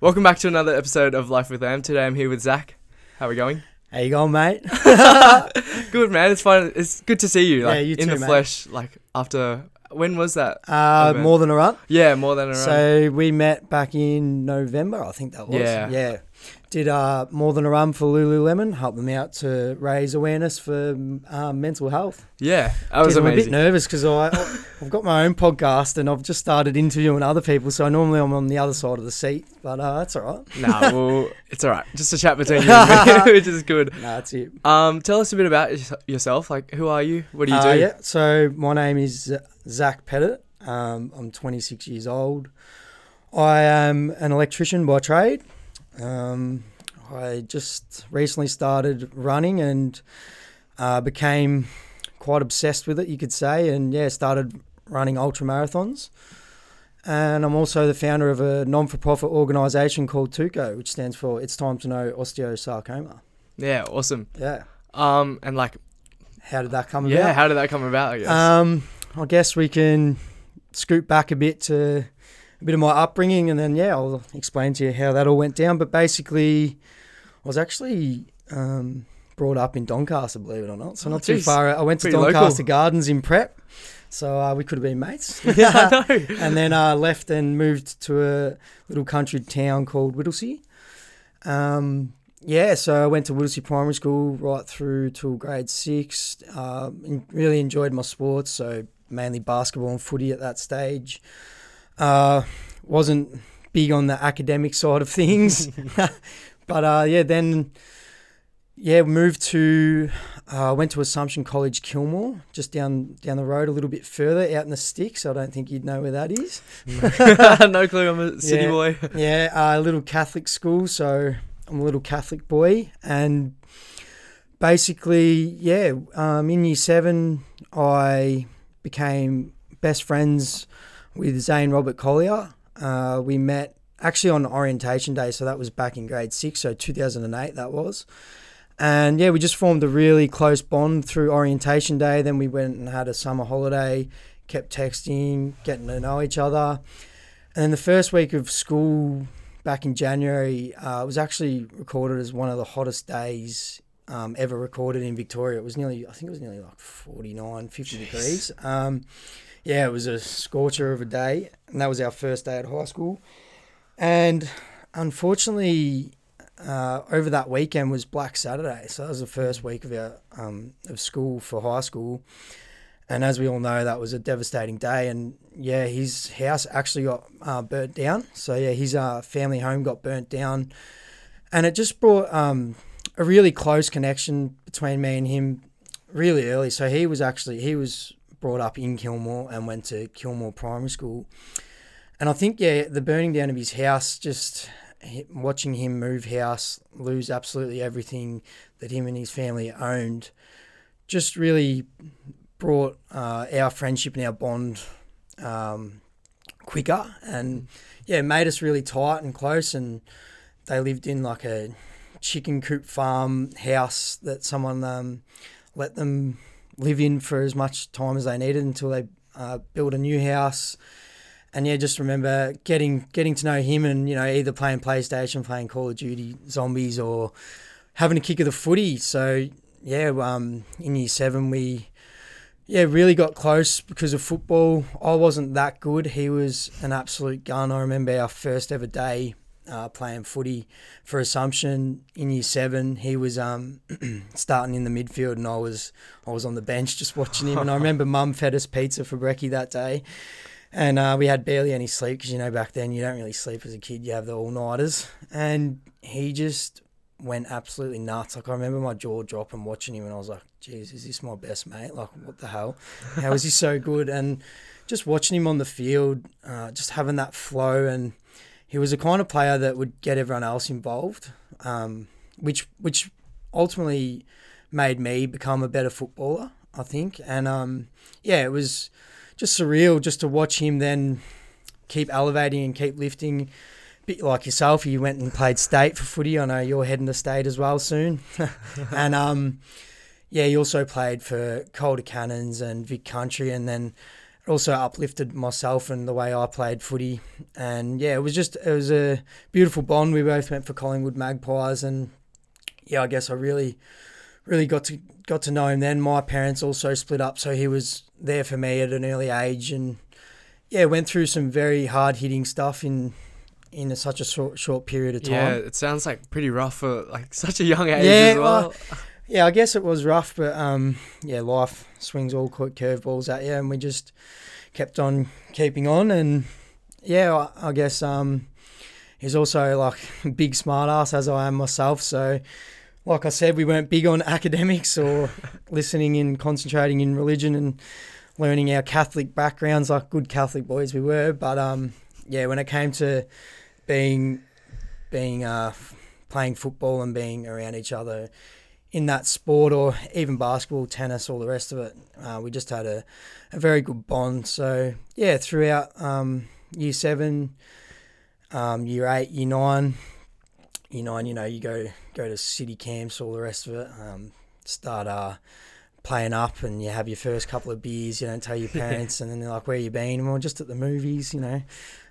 Welcome back to another episode of Life with Am. Today I'm here with Zach. How are we going? How you going, mate? Good man. It's fine. It's good to see you. Yeah, Like you in the mate. flesh. Like after when was that? Uh, event? more than a run. Yeah, more than a run. So we met back in November, I think that was. Yeah. Yeah. Did uh, more than a run for Lululemon, help them out to raise awareness for um, mental health. yeah, that was Geez, I'm a bit nervous because I've got my own podcast and I've just started interviewing other people, so normally I'm on the other side of the seat, but uh, that's all right. nah, well, it's all right. Just a chat between you and me, which is good. No, that's it. Um, tell us a bit about yourself. Like, who are you? What do you Uh, do? Yeah, so my name is Zach Pettit. Um, I'm 26 years old. I am an electrician by trade. Um, I just recently started running and uh, became quite obsessed with it, you could say, and yeah, started running ultra marathons. And I'm also the founder of a non-for-profit organisation called TUCO, which stands for It's Time to Know Osteosarcoma. Yeah, awesome. Yeah. Um, and like, How did that come yeah, about? Yeah, how did that come about? I guess. Um, I guess we can scoot back a bit to a bit of my upbringing, and then yeah, I'll explain to you how that all went down. But basically, I was actually um, brought up in Doncaster, believe it or not. So Oh, not too far. out. I went to Pretty local. Doncaster Gardens in prep, so uh, we could have been mates. yeah, I know. and then uh, left and moved to a little country town called Whittlesea. Um, yeah, so I went to Whittlesea Primary School right through till grade six. And really enjoyed my sports, so mainly basketball and footy at that stage. Uh, wasn't big on the academic side of things, but uh, yeah, then yeah, moved to uh, went to Assumption College, Kilmore, just down down the road a little bit further, out in the sticks. I don't think you'd know where that is. no clue. I'm a city Yeah. boy. Yeah, uh, a little Catholic school, so I'm a little Catholic boy, and basically, yeah, um, in year seven, I became best friends with Zane Robert Collier. Uh, we met actually on orientation day, so that was back in grade six, so 2008 that was. And yeah, we just formed a really close bond through orientation day. Then we went and had a summer holiday, kept texting, getting to know each other. And then the first week of school back in January uh, was actually recorded as one of the hottest days um, ever recorded in Victoria. It was nearly, I think it was nearly like 49, 50 degrees. Um, yeah, it was a scorcher of a day. And that was our first day at high school. And unfortunately, uh, over that weekend was Black Saturday. So that was the first week of our um, of school for high school. And as we all know, that was a devastating day. And yeah, his house actually got uh, burnt down. So yeah, his uh, family home got burnt down, and it just brought um, a really close connection between me and him really early. So he was actually he was brought up in Kilmore and went to Kilmore Primary School. And I think yeah, the burning down of his house, just watching him move house, lose absolutely everything that him and his family owned, just really brought uh, our friendship and our bond um, quicker and yeah made us really tight and close and they lived in like a chicken coop farm house that someone um, let them live in for as much time as they needed until they uh, a new house and yeah just remember getting getting to know him and you know either playing playstation playing call of duty zombies or having a kick of the footy so yeah um, in year seven we yeah, really got close because of football. I wasn't that good. He was an absolute gun. I remember our first ever day uh, playing footy for Assumption in year seven. He was um, starting in the midfield, and I was I was on the bench just watching him. And I remember Mum fed us pizza for brekkie that day, and uh, we had barely any sleep because you know back then you don't really sleep as a kid. You have the all nighters, and he just went absolutely nuts. Like I remember my jaw dropping watching him, and I was like, "Geez, is this my best mate? Like, what the hell? How is he so good?" And just watching him on the field, uh, just having that flow, and he was a kind of player that would get everyone else involved, um, which which ultimately made me become a better footballer. I think, and um, yeah, it was just surreal just to watch him then keep elevating and keep lifting bit like yourself, you went and played state for footy. I know you're heading to state as well soon. and um, yeah, you also played for Calder Cannons and Vic Country, and then also uplifted myself and the way I played footy. And yeah, it was just it was a beautiful bond. We both went for Collingwood Magpies, and yeah, I guess I really, really got to got to know him then. My parents also split up, so he was there for me at an early age, and yeah, went through some very hard hitting stuff in in a, such a short short period of time. Yeah, it sounds like pretty rough for like such a young age Yeah, as well. well, Yeah, I guess it was rough, but um, yeah, life swings all cur- curveballs at you, and we just kept on keeping on. And yeah, I, I guess um, he's also like a big smart ass as I am myself. So, like I said, we weren't big on academics or listening and concentrating in religion and learning our Catholic backgrounds like good Catholic boys we were. But um, yeah, when it came to being being uh, playing football and being around each other in that sport or even basketball, tennis, all the rest of it. Uh, we just had a, a very good bond. So, yeah, throughout um, year seven, um, year eight, year nine, year nine, you know, you go go to city camps, all the rest of it. Um, start uh, playing up and you have your first couple of beers, you don't tell your parents, and then they're like, where you been? We're just at the movies, you know.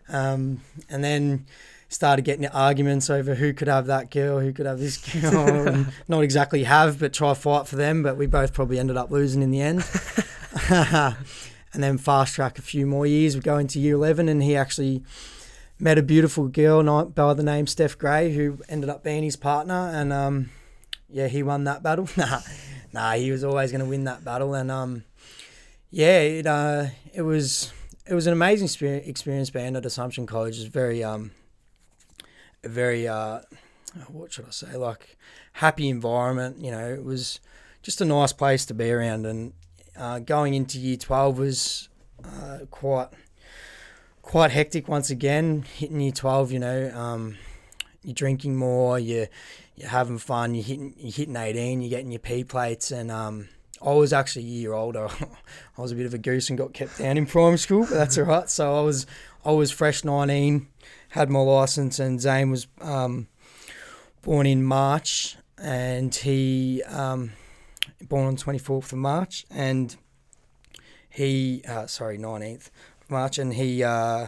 Um, and then started getting arguments over who could have that girl, who could have this girl, and not exactly have, but try fight for them. But we both probably ended up losing in the end. and then fast track a few more years, we go into year 11, and he actually met a beautiful girl by the name Steph Gray, who ended up being his partner. And um, yeah, he won that battle. nah, nah, he was always going to win that battle. And um, yeah, it uh, it was it was an amazing experience, experience being at Assumption College. It was very um, a very uh, what should I say like happy environment. You know, it was just a nice place to be around. And uh, going into year twelve was uh, quite quite hectic once again. Hitting year twelve, you know, um, you're drinking more, you you're having fun, you're hitting you're hitting eighteen, you're getting your P plates, and um, I was actually a year older. I was a bit of a goose and got kept down in primary school, but that's all right. So I was I was fresh nineteen, had my license, and Zane was um, born in March, and he um, born on twenty fourth of March, and he uh, sorry nineteenth of March, and he uh,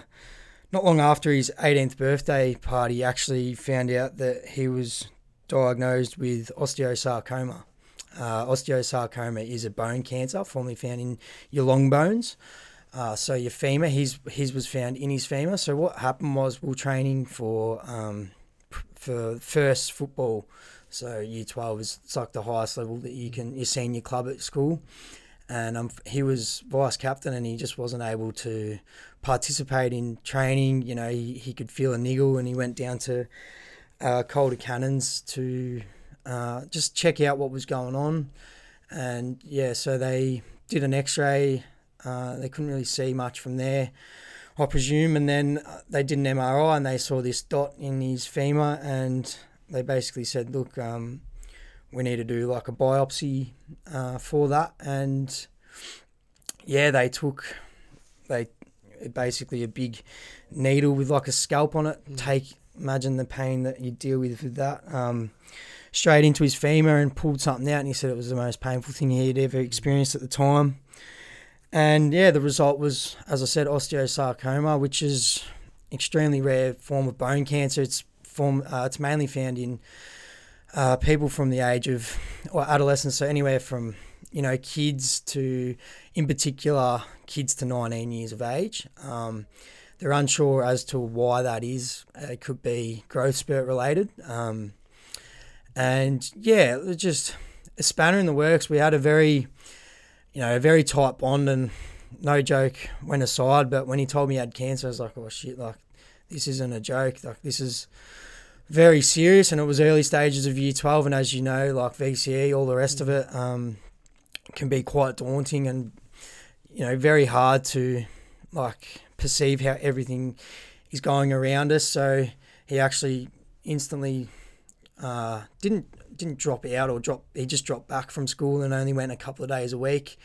not long after his eighteenth birthday party, actually found out that he was diagnosed with osteosarcoma. Uh, osteosarcoma is a bone cancer formerly found in your long bones. Uh, so your femur, his his was found in his femur. So what happened was we were training for um, for first football. So year twelve is it's like the highest level that you can your senior club at school, and um, he was vice captain and he just wasn't able to participate in training. You know he, he could feel a niggle and he went down to uh, Calder Cannons to uh, just check out what was going on. And yeah, so they did an x ray. Uh, they couldn't really see much from there, I presume. And then uh, they did an MRI and they saw this dot in his femur. And they basically said, look, um, we need to do like a biopsy uh, for that. And yeah, they took, they basically a big needle with like a scalp on it. Take, imagine the pain that you deal with with that. Um, straight into his femur and pulled something out, and he said it was the most painful thing he had ever experienced at the time. And yeah, the result was, as I said, osteosarcoma, which is extremely rare form of bone cancer. It's form, uh, it's mainly found in uh, people from the age of or adolescence, so anywhere from you know kids to, in particular, kids to 19 years of age. Um, they're unsure as to why that is. It could be growth spurt related. Um, and yeah, just a spanner in the works. We had a very, you know, a very tight bond, and no joke went aside. But when he told me he had cancer, I was like, oh shit, like this isn't a joke. Like this is very serious. And it was early stages of year twelve, and as you know, like VCE, all the rest of it, um, can be quite daunting and you know very hard to like perceive how everything is going around us. So he actually instantly uh, didn't didn't drop out or drop. He just dropped back from school and only went a couple of days a week.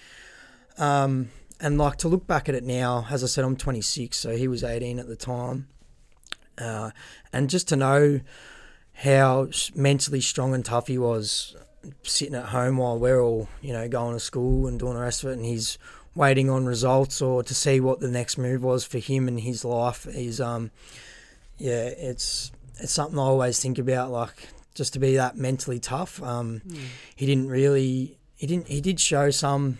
Um, and like to look back at it now, as I said, I'm 26, so he was 18 at the time. Uh, and just to know how mentally strong and tough he was, sitting at home while we're all you know going to school and doing the rest of it, and he's waiting on results or to see what the next move was for him and his life is um yeah it's it's something I always think about like just to be that mentally tough. Um he didn't really he didn't he did show some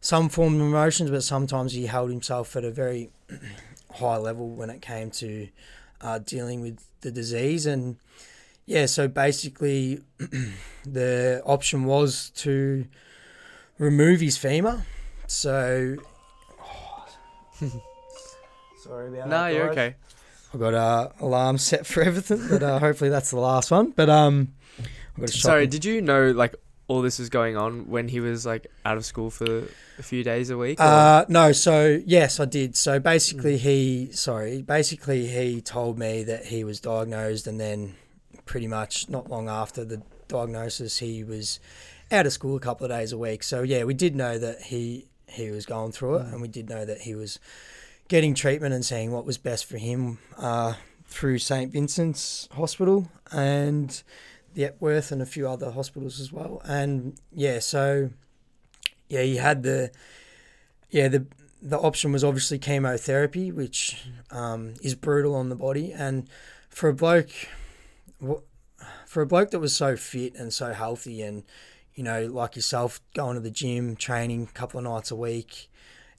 some form of emotions but sometimes he held himself at a very high level when it came to uh, dealing with the disease. And yeah so basically the option was to remove his femur. So sorry about No, that you're okay. I've got a alarm set for everything, but uh, hopefully that's the last one. But um, I've got a Sorry, did you know like all this was going on when he was like out of school for a few days a week? Uh, no, so yes, I did. So basically, he sorry, basically he told me that he was diagnosed, and then pretty much not long after the diagnosis, he was out of school a couple of days a week. So yeah, we did know that he he was going through it, and we did know that he was getting treatment and seeing what was best for him uh, through St Vincent's Hospital and the Epworth and a few other hospitals as well. And yeah, so yeah, he had the yeah the the option was obviously chemotherapy, which um, is brutal on the body, and for a bloke, for a bloke that was so fit and so healthy, and you know like yourself, going to the gym, training a couple of nights a week,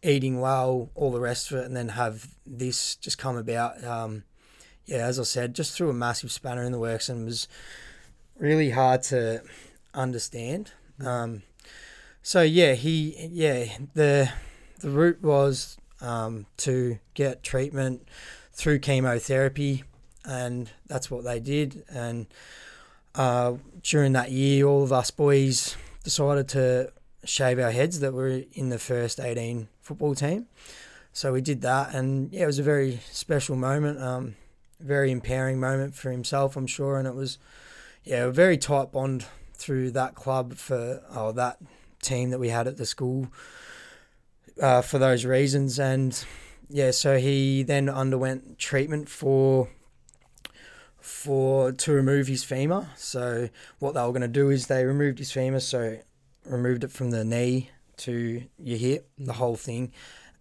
eating well, all the rest of it, and then have this just come about. Um, yeah, as I said, just threw a massive spanner in the works and was really hard to understand. Um, so yeah, he yeah the the route was um, to get treatment through chemotherapy, and that's what they did. And uh, during that year, all of us boys decided to shave our heads that were in the first 18 football team. So we did that, and yeah, it was a very special moment, um, very empowering moment for himself, I'm sure. And it was, yeah, a very tight bond through that club for oh, that team that we had at the school uh, for those reasons. And yeah, so he then underwent treatment for for to remove his femur. So what they were going to do is they removed his femur, so removed it from the knee to your hip, the whole thing,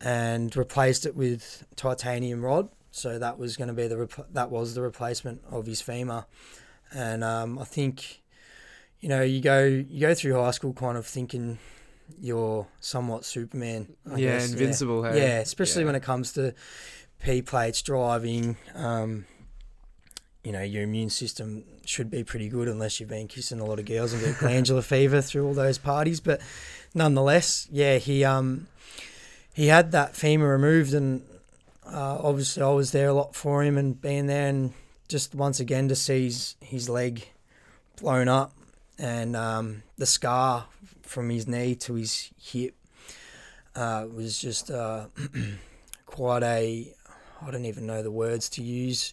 and replaced it with titanium rod. So that was going to be the repl- that was the replacement of his femur, and um, I think, you know, you go you go through high school kind of thinking you're somewhat Superman. I yeah, guess, invincible. Hey? yeah, especially Yeah. when it comes to P plates, driving. Um, you know, your immune system should be pretty good unless you've been kissing a lot of girls and get glandular fever through all those parties. But nonetheless, yeah, he um he had that femur removed, and uh, obviously I was there a lot for him and being there, and just once again to see his, his leg blown up and um, the scar from his knee to his hip uh, was just uh, quite a I don't even know the words to use.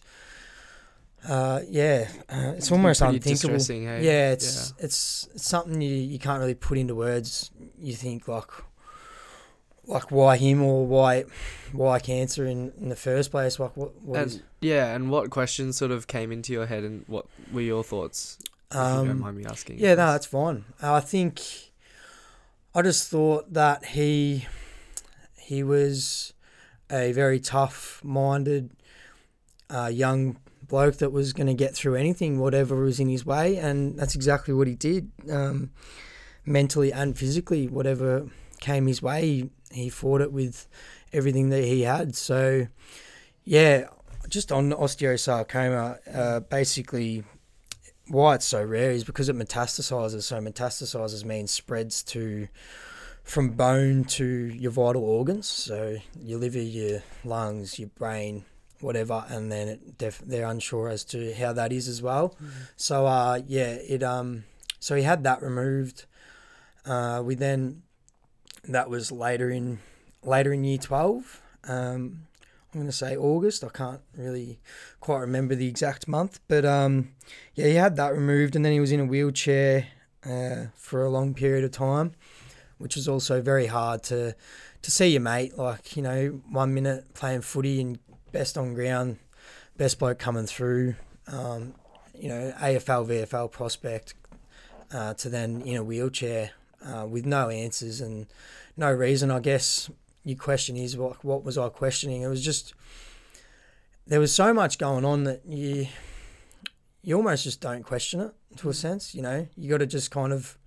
Uh, yeah, uh, it's almost unthinkable. hey? Yeah, it's it's it's something you, you can't really put into words. You think like like why him or why why cancer in, in the first place? Like what what And is- yeah, and what questions sort of came into your head, and what were your thoughts? If you don't um, mind me asking. Yeah, no, that's fine. I think I just thought that he he was a very tough-minded uh, young bloke that was going to get through anything, whatever was in his way, and that's exactly what he did, um, mentally and physically. Whatever came his way, he, he fought it with everything that he had. So, yeah, just on osteosarcoma, uh, basically why it's so rare is because it metastasizes. So metastasizes means spreads to from bone to your vital organs. So your liver, your lungs, your brain, whatever, and then it def- they're unsure as to how that is as well. So uh, yeah, it um, so he had that removed. Uh, we then that was later in later in year twelve. Um, I'm going to say August. I can't really quite remember the exact month, but um, yeah, he had that removed, and then he was in a wheelchair uh, for a long period of time, which was also very hard to to see your mate. Like you know, one minute playing footy and best on ground, best bloke coming through. Um, you know, AFL VFL prospect uh, to then in a wheelchair uh, with no answers and no reason. I guess your question is what what was I questioning? It was just there was so much going on that you you almost just don't question it to a sense. You know, you got to just kind of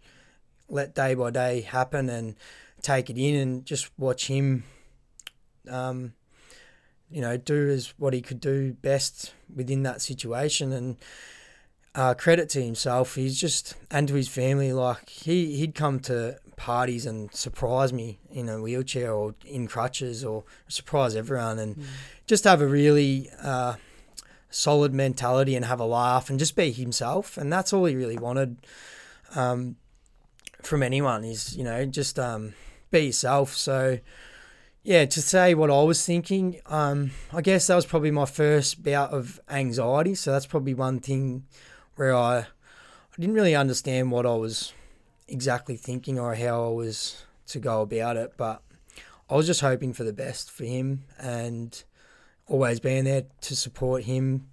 let day by day happen and take it in and just watch him. Um, you know, do as what he could do best within that situation, and uh, credit to himself. He's just and to his family. Like he he'd come to parties and surprise me in a wheelchair or in crutches or surprise everyone and mm. just have a really uh, solid mentality and have a laugh and just be himself. And that's all he really wanted um, from anyone is, you know, just um, be yourself. So, yeah, to say what I was thinking, um, I guess that was probably my first bout of anxiety. So that's probably one thing where I, I didn't really understand what I was exactly thinking or how I was to go about it, but I was just hoping for the best for him and always being there to support him.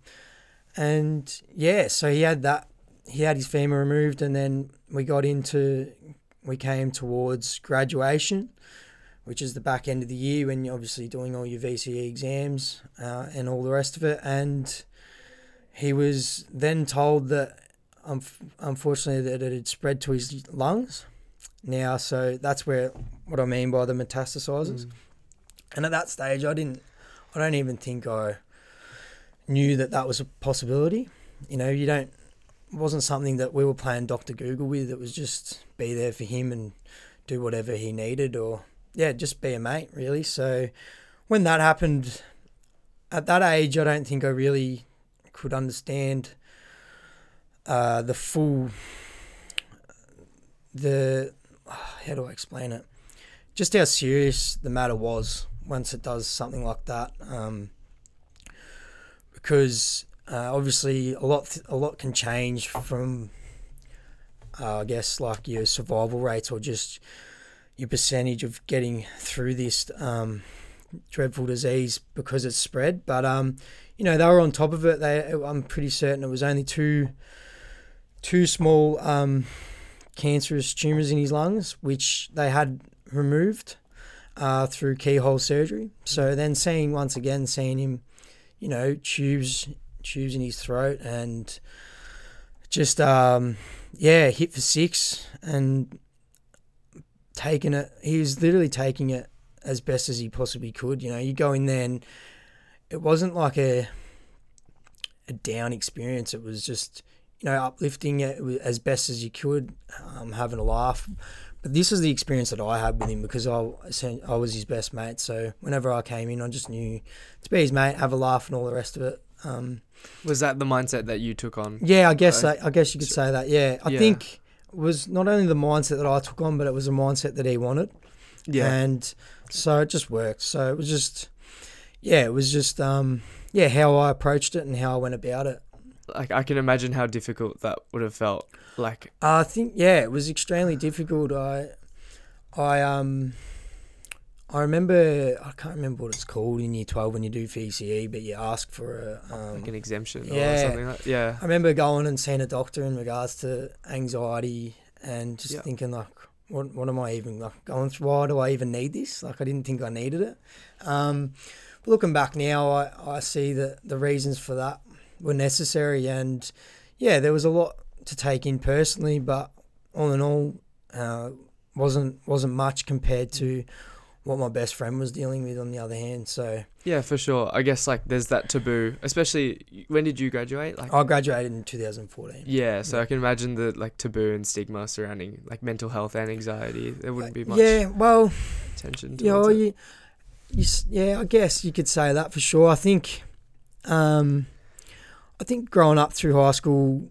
And yeah, so he had that, he had his femur removed, and then we got into, we came towards graduation, which is the back end of the year when you're obviously doing all your VCE exams uh, and all the rest of it. And he was then told that um, unfortunately that it had spread to his lungs now. So that's where what I mean by the metastasizes. Mm. And at that stage, I didn't, I don't even think I knew that that was a possibility. You know, you don't, it wasn't something that we were playing Dr. Google with. It was just be there for him and do whatever he needed or, yeah, just be a mate, really. So when that happened, at that age, I don't think I really could understand uh, the full the how do I explain it? Just how serious the matter was once it does something like that, um, because uh, obviously a lot a lot can change from uh, I guess like your survival rates or just your percentage of getting through this um, dreadful disease because it's spread. But um, you know they were on top of it. They I'm pretty certain it was only two two small um, cancerous tumors in his lungs, which they had removed uh, through keyhole surgery. So then seeing once again, seeing him, you know, tubes tubes in his throat and just um, yeah, hit for six and taking it. He was literally taking it as best as he possibly could. You know, you go in there and it wasn't like a a down experience. It was just you know, uplifting it as best as you could, um, having a laugh. But this is the experience that I had with him because I, I was his best mate. So whenever I came in, I just knew to be his mate, have a laugh, and all the rest of it. Um, was that the mindset that you took on? Yeah, I guess I, I guess you could say that. Yeah, I yeah. think was not only the mindset that I took on, but it was a mindset that he wanted. Yeah, and so it just worked. So it was just, yeah, it was just, um, yeah, how I approached it and how I went about it like I can imagine how difficult that would have felt. Like I think yeah, it was extremely difficult. I I um I remember I can't remember what it's called in year twelve when you do VCE, but you ask for a um, like an exemption yeah, or something like yeah. I remember going and seeing a doctor in regards to anxiety and just yep. thinking like what what am I even like going through? Why do I even need this? Like I didn't think I needed it. Um, looking back now, I, I see that the reasons for that were necessary. And yeah, there was a lot to take in personally, but all in all, uh, wasn't wasn't much compared to what my best friend was dealing with. On the other hand, so yeah, for sure. I guess like there's that taboo, especially when did you graduate? Like I graduated in 2014. Yeah, so yeah. I can imagine the like taboo and stigma surrounding like mental health and anxiety. There wouldn't be much. Yeah, well, attention. Know, you, you, yeah, I guess you could say that for sure. I think. Um, I think growing up through high school,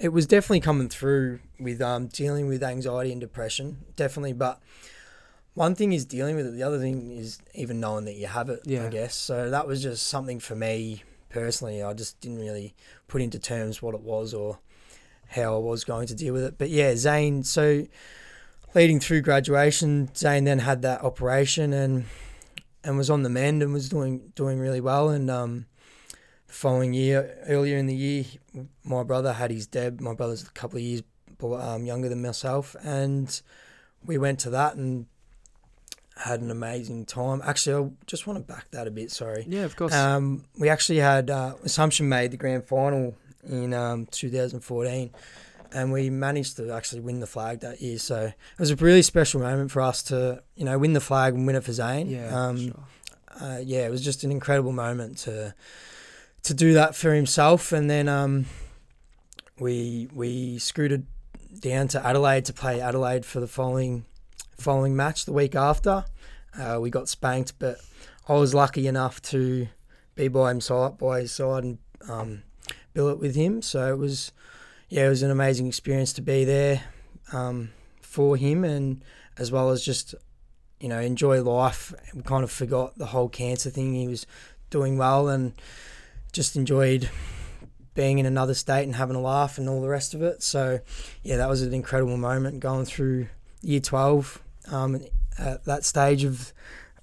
it was definitely coming through with um, dealing with anxiety and depression, definitely. But one thing is dealing with it. The other thing is even knowing that you have it. Yeah. I guess so. That was just something for me personally. I just didn't really put into terms what it was or how I was going to deal with it. But yeah, Zane. So leading through graduation, Zane then had that operation and and was on the mend and was doing doing really well. And um, following year, earlier in the year, my brother had his deb. My brother's a couple of years um, younger than myself, and we went to that and had an amazing time. Actually, I just want to back that a bit. Sorry. Yeah, of course. Um, we actually had uh, Assumption made the grand final in um, 2014, and we managed to actually win the flag that year. So it was a really special moment for us to, you know, win the flag and win it for Zane. yeah, Um, sure. uh, yeah, it was just an incredible moment to to do that for himself, and then um, we we scooted down to Adelaide to play Adelaide for the following following match the week after. Uh, we got spanked, but I was lucky enough to be by him side by his side and um, bill it with him. So it was yeah, it was an amazing experience to be there um, for him, and as well as just you know, enjoy life. We kind of forgot the whole cancer thing. He was doing well and just enjoyed being in another state and having a laugh and all the rest of it. So, yeah, that was an incredible moment going through year 12 um, at that stage of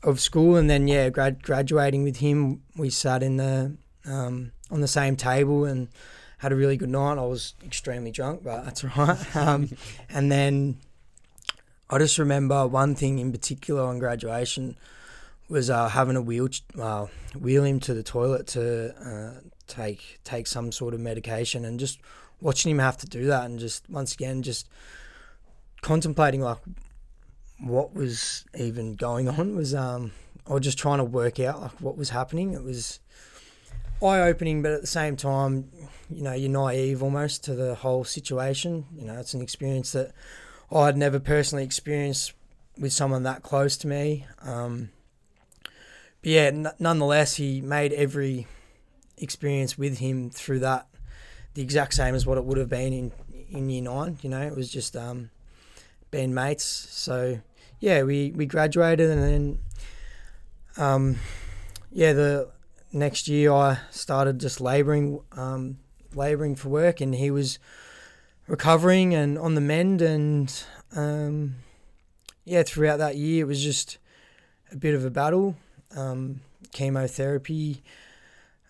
of school. And then, yeah, grad- graduating with him, we sat in the um, on the same table and had a really good night. I was extremely drunk, but that's right. Um, and then I just remember one thing in particular on graduation was uh, having a wheel uh, wheel him to the toilet to uh, take take some sort of medication and just watching him have to do that and just once again just contemplating like what was even going on was um or just trying to work out like what was happening it was eye opening but at the same time you know you're naive almost to the whole situation you know it's an experience that I'd never personally experienced with someone that close to me. Um, but yeah, n- nonetheless, he made every experience with him through that the exact same as what it would have been in in year nine. You know, it was just um, being mates. So yeah, we we graduated and then um, yeah, the next year I started just labouring um, labouring for work, and he was recovering and on the mend and um, yeah throughout that year it was just a bit of a battle um, chemotherapy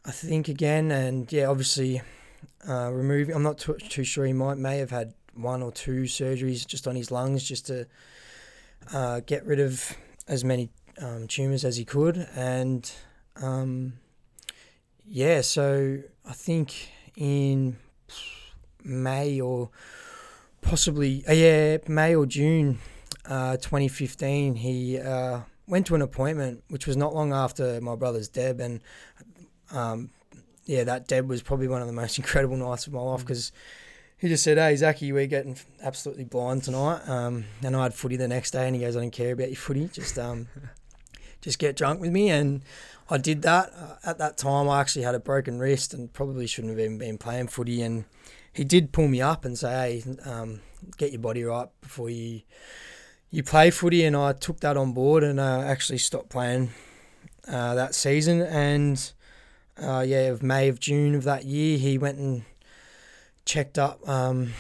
I think again and yeah obviously uh, removing I'm not too, too sure he might may have had one or two surgeries just on his lungs just to uh, get rid of as many um, tumors as he could. And um, yeah so I think in May or possibly uh, yeah May or June uh, 2015 he uh, went to an appointment which was not long after my brother's deb. And um, yeah that deb was probably one of the most incredible nights of my life because he just said hey Zachy we're getting absolutely blind tonight. Um, and I had footy the next day and he goes I don't care about your footy. Just um, just get drunk with me. And I did that. Uh, at that time I actually had a broken wrist and probably shouldn't have even been playing footy. And he did pull me up and say, "Hey, um, get your body right before you you play footy." And I took that on board and uh, actually stopped playing uh, that season. And uh, yeah, of May of June of that year, he went and checked up um,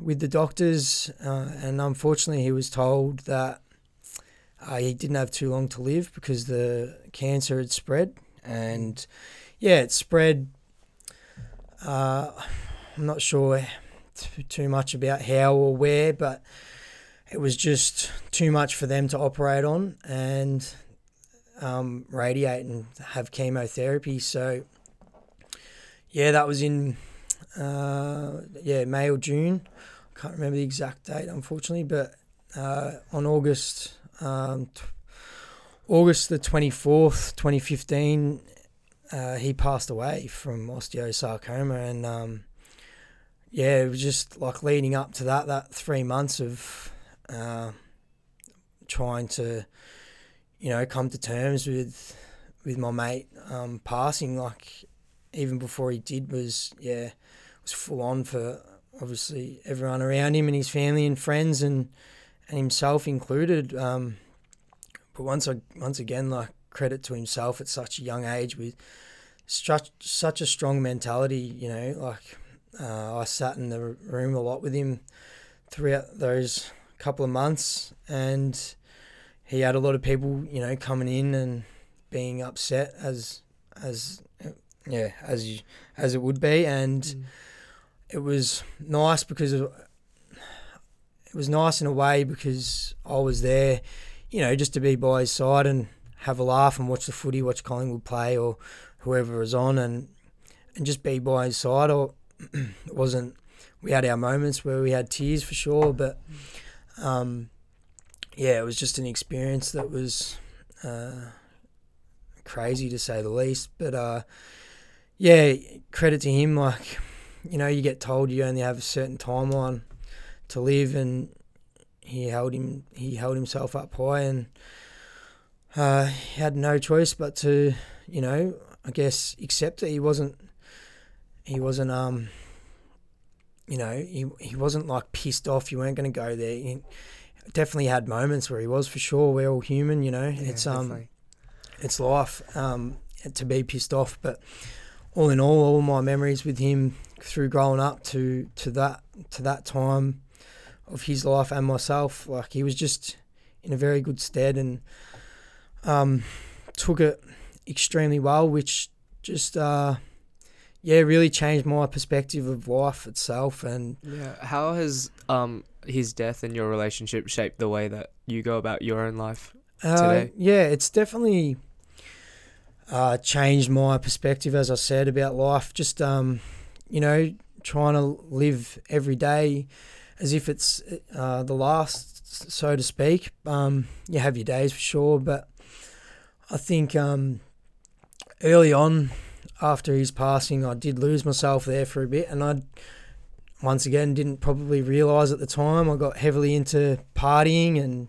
with the doctors, uh, and unfortunately, he was told that uh, he didn't have too long to live because the cancer had spread. And yeah, it spread. Uh, I'm not sure too, too much about how or where, but it was just too much for them to operate on and um, radiate and have chemotherapy. So, yeah, that was in uh, yeah May or June. I can't remember the exact date, unfortunately, but uh, on August um, t- August the twenty fourth, twenty fifteen, uh, he passed away from osteosarcoma, and um, yeah, it was just like leading up to that, that three months of uh, trying to, you know, come to terms with with my mate um, passing. Like even before he did, was yeah, was full on for obviously everyone around him and his family and friends and and himself included. Um, but once I once again, like credit to himself at such a young age with such such a strong mentality. You know, like uh, I sat in the room a lot with him throughout those couple of months, and he had a lot of people, you know, coming in and being upset as as yeah as you, as it would be, and Mm. It was nice because of, it was nice in a way because I was there, you know, just to be by his side and have a laugh and watch the footy, watch Collingwood play or whoever was on, and and just be by his side. Or it wasn't. We had our moments where we had tears for sure, but um, yeah, it was just an experience that was uh, crazy to say the least. But uh, yeah, credit to him. Like you know, you get told you only have a certain timeline to live, and he held him. He held himself up high, and uh, he had no choice but to, you know, I guess accept that He wasn't. He wasn't. Um. You know, he he wasn't like pissed off. You weren't going to go there. He definitely had moments where he was for sure. We're all human, you know. Yeah, it's um, definitely. it's life. Um, to be pissed off, but all in all, all my memories with him through growing up to to that to that time of his life and myself, like he was just in a very good stead and um, took it extremely well, which just uh, yeah really changed my perspective of life itself and Yeah. How has um his death and your relationship shaped the way that you go about your own life? Uh, today? Yeah, it's definitely uh, changed my perspective, as I said, about life. Just, um, you know, trying to live every day as if it's uh, the last, so to speak. Um, you have your days for sure, but I think um, early on, after his passing, I did lose myself there for a bit, and I once again didn't probably realise at the time. I got heavily into partying and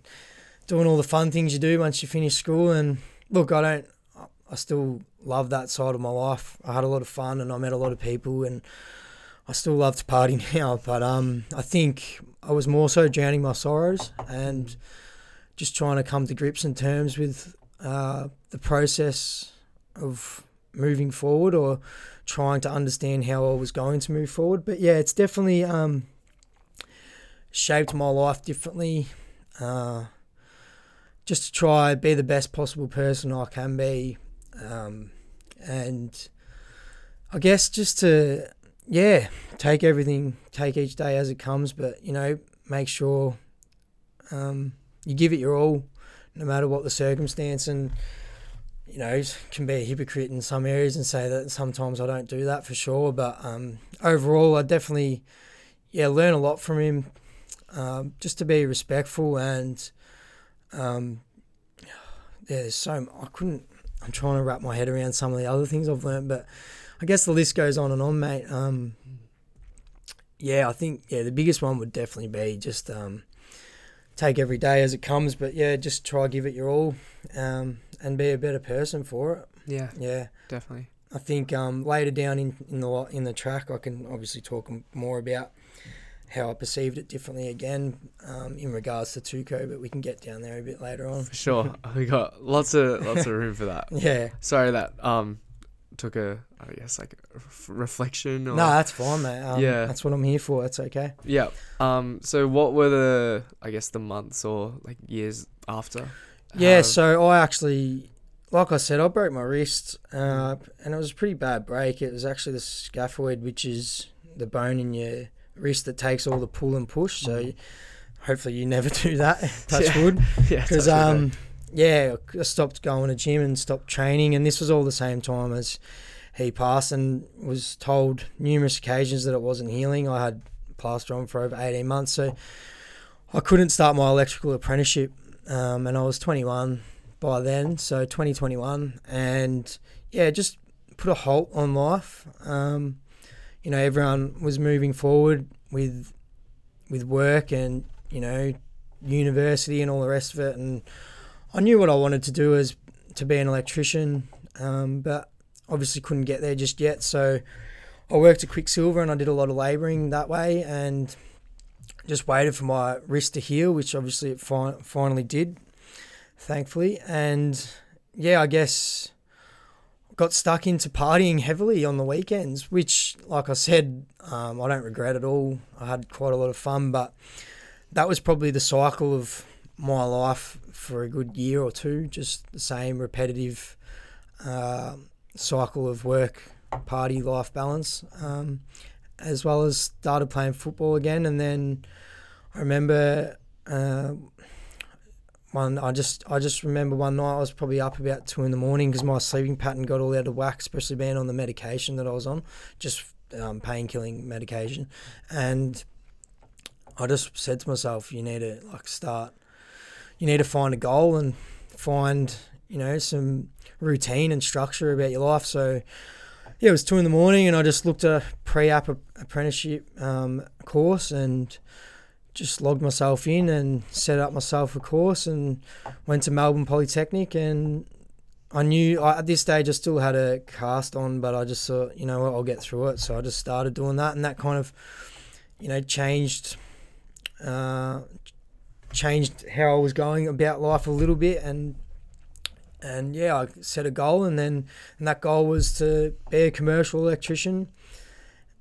doing all the fun things you do once you finish school. And look, I don't, I still love that side of my life. I had a lot of fun and I met a lot of people and I still love to party now. But um, I think I was more so drowning my sorrows and just trying to come to grips and terms with uh, the process of moving forward or trying to understand how I was going to move forward. But yeah, it's definitely um, shaped my life differently. Uh, just to try be the best possible person I can be, um, and I guess just to yeah take everything, take each day as it comes, but you know make sure um, you give it your all, no matter what the circumstance, and you know can be a hypocrite in some areas and say that sometimes I don't do that for sure, but um, overall I definitely yeah learn a lot from him, um, just to be respectful and. Um, yeah, there's so I couldn't. I'm trying to wrap my head around some of the other things I've learned, but I guess the list goes on and on, mate. Um, yeah, I think yeah the biggest one would definitely be just um, take every day as it comes, but yeah, just try give it your all, um, and be a better person for it. Yeah, Yeah, definitely. I think um, later down in, in the in the track, I can obviously talk more about how I perceived it differently again um, in regards to Tuco, but we can get down there a bit later on. For sure. we got lots of lots of room for that. Yeah. Sorry that um took a I guess like reflection or No, that's fine, mate. Um, Yeah. That's what I'm here for. That's okay. Yeah. Um so what were the I guess the months or like years after? Yeah, How- so I actually, like I said, I broke my wrist, uh, and it was a pretty bad break. It was actually the scaphoid, which is the bone in your wrist that takes all the pull and push. So Mhm. you, hopefully you never do that. Touch Yeah. wood. yeah, Because wood, um, yeah, I stopped going to gym and stopped training, and this was all the same time as he passed, and was told numerous occasions that it wasn't healing. I had plaster on for over eighteen months, so I couldn't start my electrical apprenticeship, um, and I was twenty one by then, so twenty twenty one, and yeah, just put a halt on life. Um, you know, everyone was moving forward with with work and you know university and all the rest of it, and I knew what I wanted to do was to be an electrician, um, but obviously couldn't get there just yet. So I worked at Quiksilver and I did a lot of labouring that way, and just waited for my wrist to heal, which obviously it fi- finally did, thankfully. And yeah, I guess got stuck into partying heavily on the weekends, which, like I said, um, I don't regret at all. I had quite a lot of fun, but that was probably the cycle of my life for a good year or two. Just the same repetitive uh, cycle of work, party, life balance, um, as well as started playing football again. And then I remember uh, one. I just I just remember one night I was probably up about two in the morning because my sleeping pattern got all out of whack, especially being on the medication that I was on, just um, pain killing medication, and I just said to myself, you need to like start, you need to find a goal and find you know some routine and structure about your life. So yeah, it was two in the morning, and I just looked a pre-app apprenticeship um, course and just logged myself in and set up myself a course and went to Melbourne Polytechnic and I knew I, at this stage I still had a cast on, but I just thought, you know what, I'll get through it. So I just started doing that, and that kind of, you know, changed, uh, changed how I was going about life a little bit, and and yeah, I set a goal, and then and that goal was to be a commercial electrician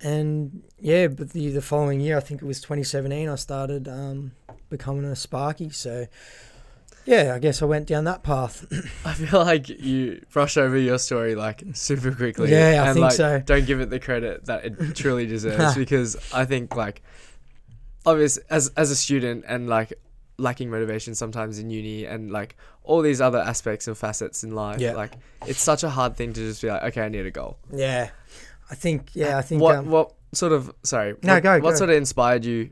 and yeah, but the the following year, I think it was 2017, I started um, becoming a Sparky. So yeah, I guess I went down that path. I feel like you brush over your story like super quickly. Yeah, I and, think like, so. Don't give it the credit that it truly deserves because I think like obvious as as a student and like lacking motivation sometimes in uni and like all these other aspects and facets in life. Yeah. Like it's such a hard thing to just be like, okay, I need a goal. Yeah, I think yeah, I think what um, what sort of sorry No, what, go, what go. sort of inspired you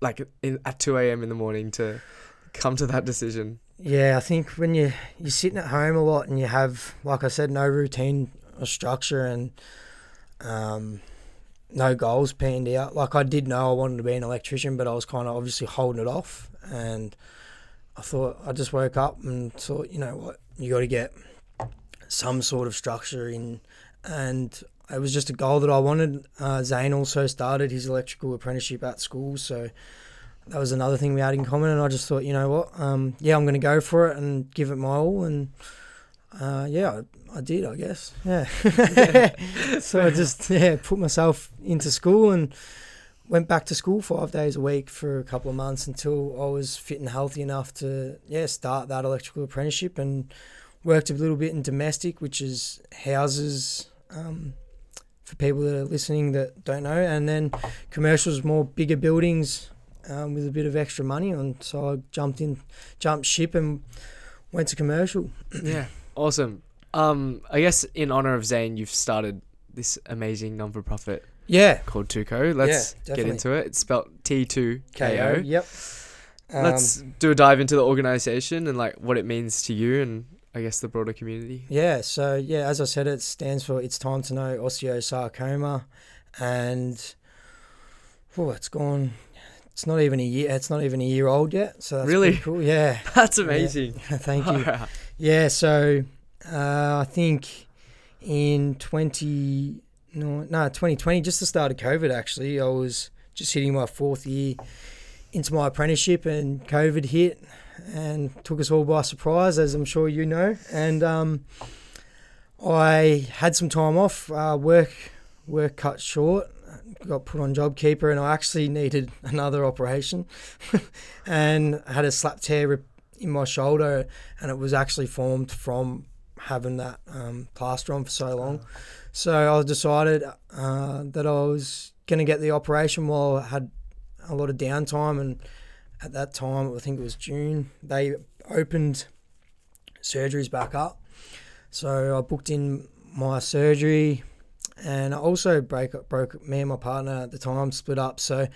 like in, at 2 a.m in the morning to come to that decision Yeah, I think when you you're sitting at home a lot and you have, like I said, no routine or structure and um, no goals panned out. Like I did know I wanted to be an electrician, but I was kind of obviously holding it off. And I thought I just woke up and thought, you know what, you got to get some sort of structure in, and it was just a goal that I wanted. Uh, Zane also started his electrical apprenticeship at school, so that was another thing we had in common. And I just thought, you know what, um, yeah, I'm going to go for it and give it my all. And uh, yeah, I, I did, I guess. Yeah. so I just yeah put myself into school and went back to school five days a week for a couple of months until I was fit and healthy enough to yeah start that electrical apprenticeship and worked a little bit in domestic, which is houses. Um, for people that are listening that don't know, and then commercials, more bigger buildings um, with a bit of extra money And So I jumped in, jumped ship, and went to commercial. yeah awesome um i guess in honor of zane you've started this amazing non-for-profit Yeah, called Tuco. Let's Yeah, get into it. It's spelled T two. K O. Yep. Um, Let's do a dive into the organization and like what it means to you and I guess the broader community. Yeah, so yeah, as I said, it stands for It's Time to Know Osteosarcoma, and oh, it's gone. It's not even a year. It's not even a year old yet. So that's Really? cool. Yeah, That's amazing. thank you. Yeah, so uh, I think in 20, no, no, 2020, just the start of COVID, actually, I was just hitting my fourth year into my apprenticeship and COVID hit and took us all by surprise, as I'm sure you know. And um, I had some time off, uh, work, work cut short, got put on JobKeeper, and I actually needed another operation and had a slap tear in my shoulder and it was actually formed from having that um, plaster on for so long. So I decided uh, that I was going to get the operation while I had a lot of downtime. And at that time, I think it was June, they opened surgeries back up. So I booked in my surgery. And I also break broke me and my partner at the time split up. So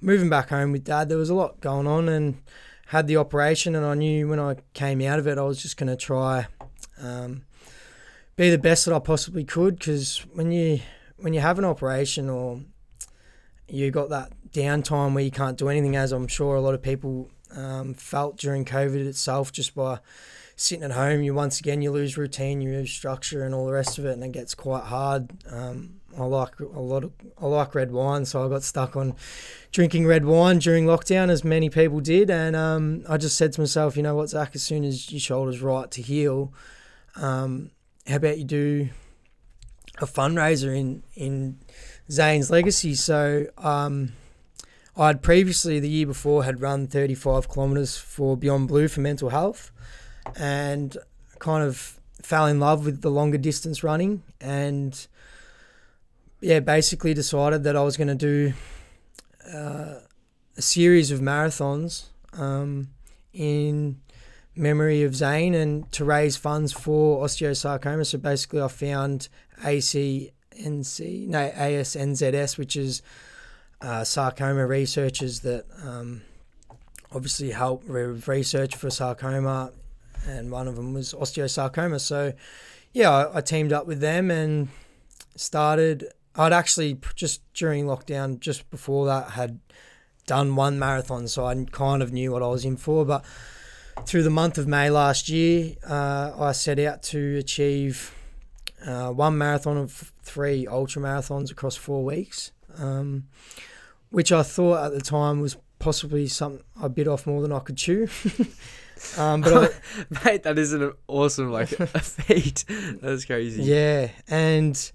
moving back home with dad, there was a lot going on, and had the operation, and I knew when I came out of it, I was just going to try um, be the best that I possibly could. Because when you when you have an operation or you got that downtime where you can't do anything, as I'm sure a lot of people um, felt during COVID itself, just by sitting at home, you once again you lose routine, you lose structure, and all the rest of it, and it gets quite hard. Um, I like a lot of I like red wine, so I got stuck on drinking red wine during lockdown, as many people did, and um, I just said to myself, you know what, Zach, as soon as your shoulder's right to heal, um, how about you do a fundraiser in in Zane's legacy? So um, I had previously the year before had run 35 kilometers for Beyond Blue for mental health, and kind of fell in love with the longer distance running and yeah, basically decided that I was going to do uh, a series of marathons um, in memory of Zane and to raise funds for osteosarcoma. So basically, I found ACNC, no, ASNZS, which is uh, sarcoma researchers that um, obviously help with research for sarcoma, and one of them was osteosarcoma. So, yeah, I, I teamed up with them and started. I'd actually just during lockdown, just before that, had done one marathon, so I kind of knew what I was in for. But through the month of May last year, uh, I set out to achieve uh, one marathon of three ultra marathons across four weeks, um, which I thought at the time was possibly something I bit off more than I could chew. um, but I, mate, that is an awesome like a feat. That's crazy. Yeah, and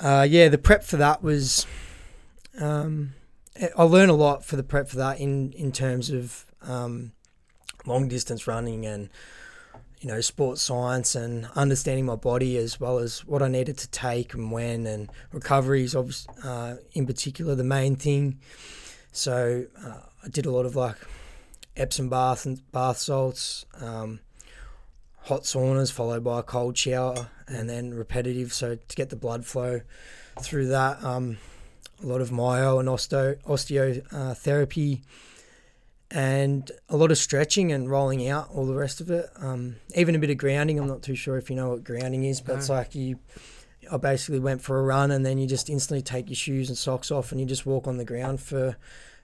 uh, yeah, the prep for that was. Um, I learned a lot for the prep for that in in terms of um, long distance running and you know sports science and understanding my body as well as what I needed to take and when and recovery is obviously uh, in particular the main thing. So uh, I did a lot of like Epsom bath and bath salts, um, hot saunas followed by a cold shower, and then repetitive. So to get the blood flow through that, um, a lot of myo and osteo osteotherapy. And a lot of stretching and rolling out all the rest of it. Um, even a bit of grounding. I'm not too sure if you know what grounding is, but no. it's like you. I basically went for a run and then you just instantly take your shoes and socks off and you just walk on the ground for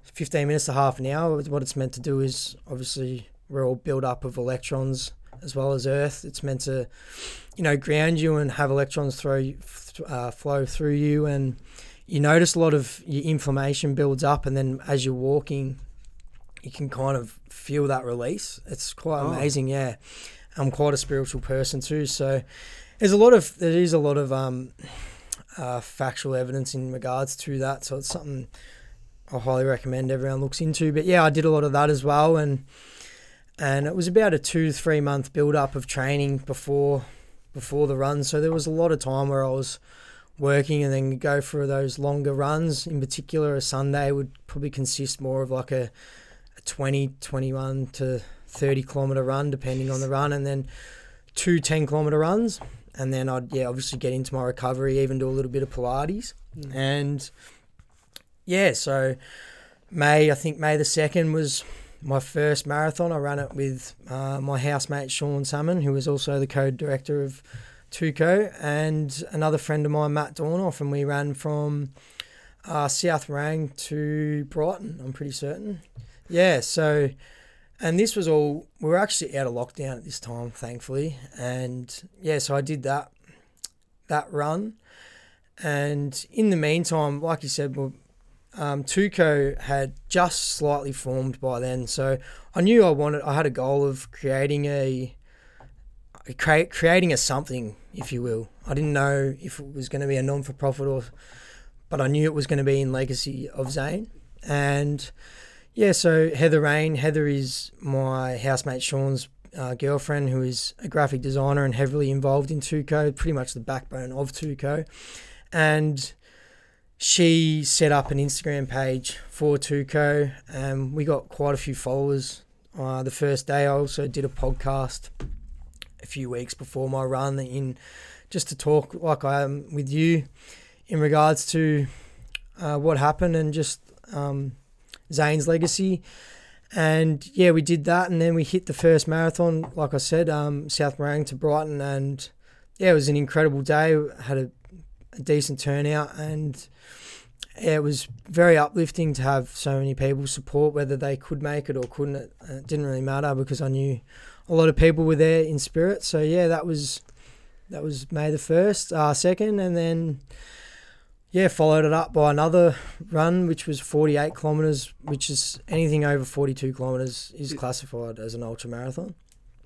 15 minutes to half an hour. What it's meant to do is obviously we're all built up of electrons as well as earth. It's meant to, you know, ground you and have electrons throw uh, flow through you and you notice a lot of your inflammation builds up and then as you're walking you can kind of feel that release. It's quite oh. amazing. Yeah, I'm quite a spiritual person too, so there's a lot of there is a lot of um, uh, factual evidence in regards to that. So it's something I highly recommend everyone looks into. But yeah, I did a lot of that as well, and and it was about a two three month build up of training before before the run. So there was a lot of time where I was working and then go for those longer runs. In particular, a Sunday would probably consist more of like a 20, 21 to 30 kilometer run, depending on the run, and then two 10 kilometer runs. And then I'd, yeah, obviously get into my recovery, even do a little bit of Pilates. Mm. And yeah, so May, I think May the 2nd was my first marathon. I ran it with uh, my housemate Sean Salmon, who was also the co director of Tuco, and another friend of mine, Matt Dornoff, and we ran from uh, South Morang to Brighton, I'm pretty certain. Yeah, so and this was all we were actually out of lockdown at this time, thankfully. And yeah, so I did that that run. And in the meantime, like you said, well, um, Tuco had just slightly formed by then. So I knew I wanted, I had a goal of creating a, create, creating a something, if you will. I didn't know if it was going to be a non for profit or, but I knew it was going to be in legacy of Zane. And yeah, so Heather Rain. Heather is my housemate Sean's uh, girlfriend, who is a graphic designer and heavily involved in Tuco, pretty much the backbone of Tuco. And she set up an Instagram page for Tuco, and we got quite a few followers. Uh, the first day, I also did a podcast a few weeks before my run in just to talk like I am with you in regards to uh, what happened and just um, Zane's legacy. And yeah, we did that, and then we hit the first marathon. Like I said, um, South Morang to Brighton, and yeah, it was an incredible day. Had a, a decent turnout, and yeah, it was very uplifting to have so many people support, whether they could make it or couldn't. It, it didn't really matter because I knew a lot of people were there in spirit. So yeah, that was that was May the first, uh, second, and then yeah, followed it up by another run, which was 48 kilometres, which is anything over 42 kilometres is classified as an ultra marathon.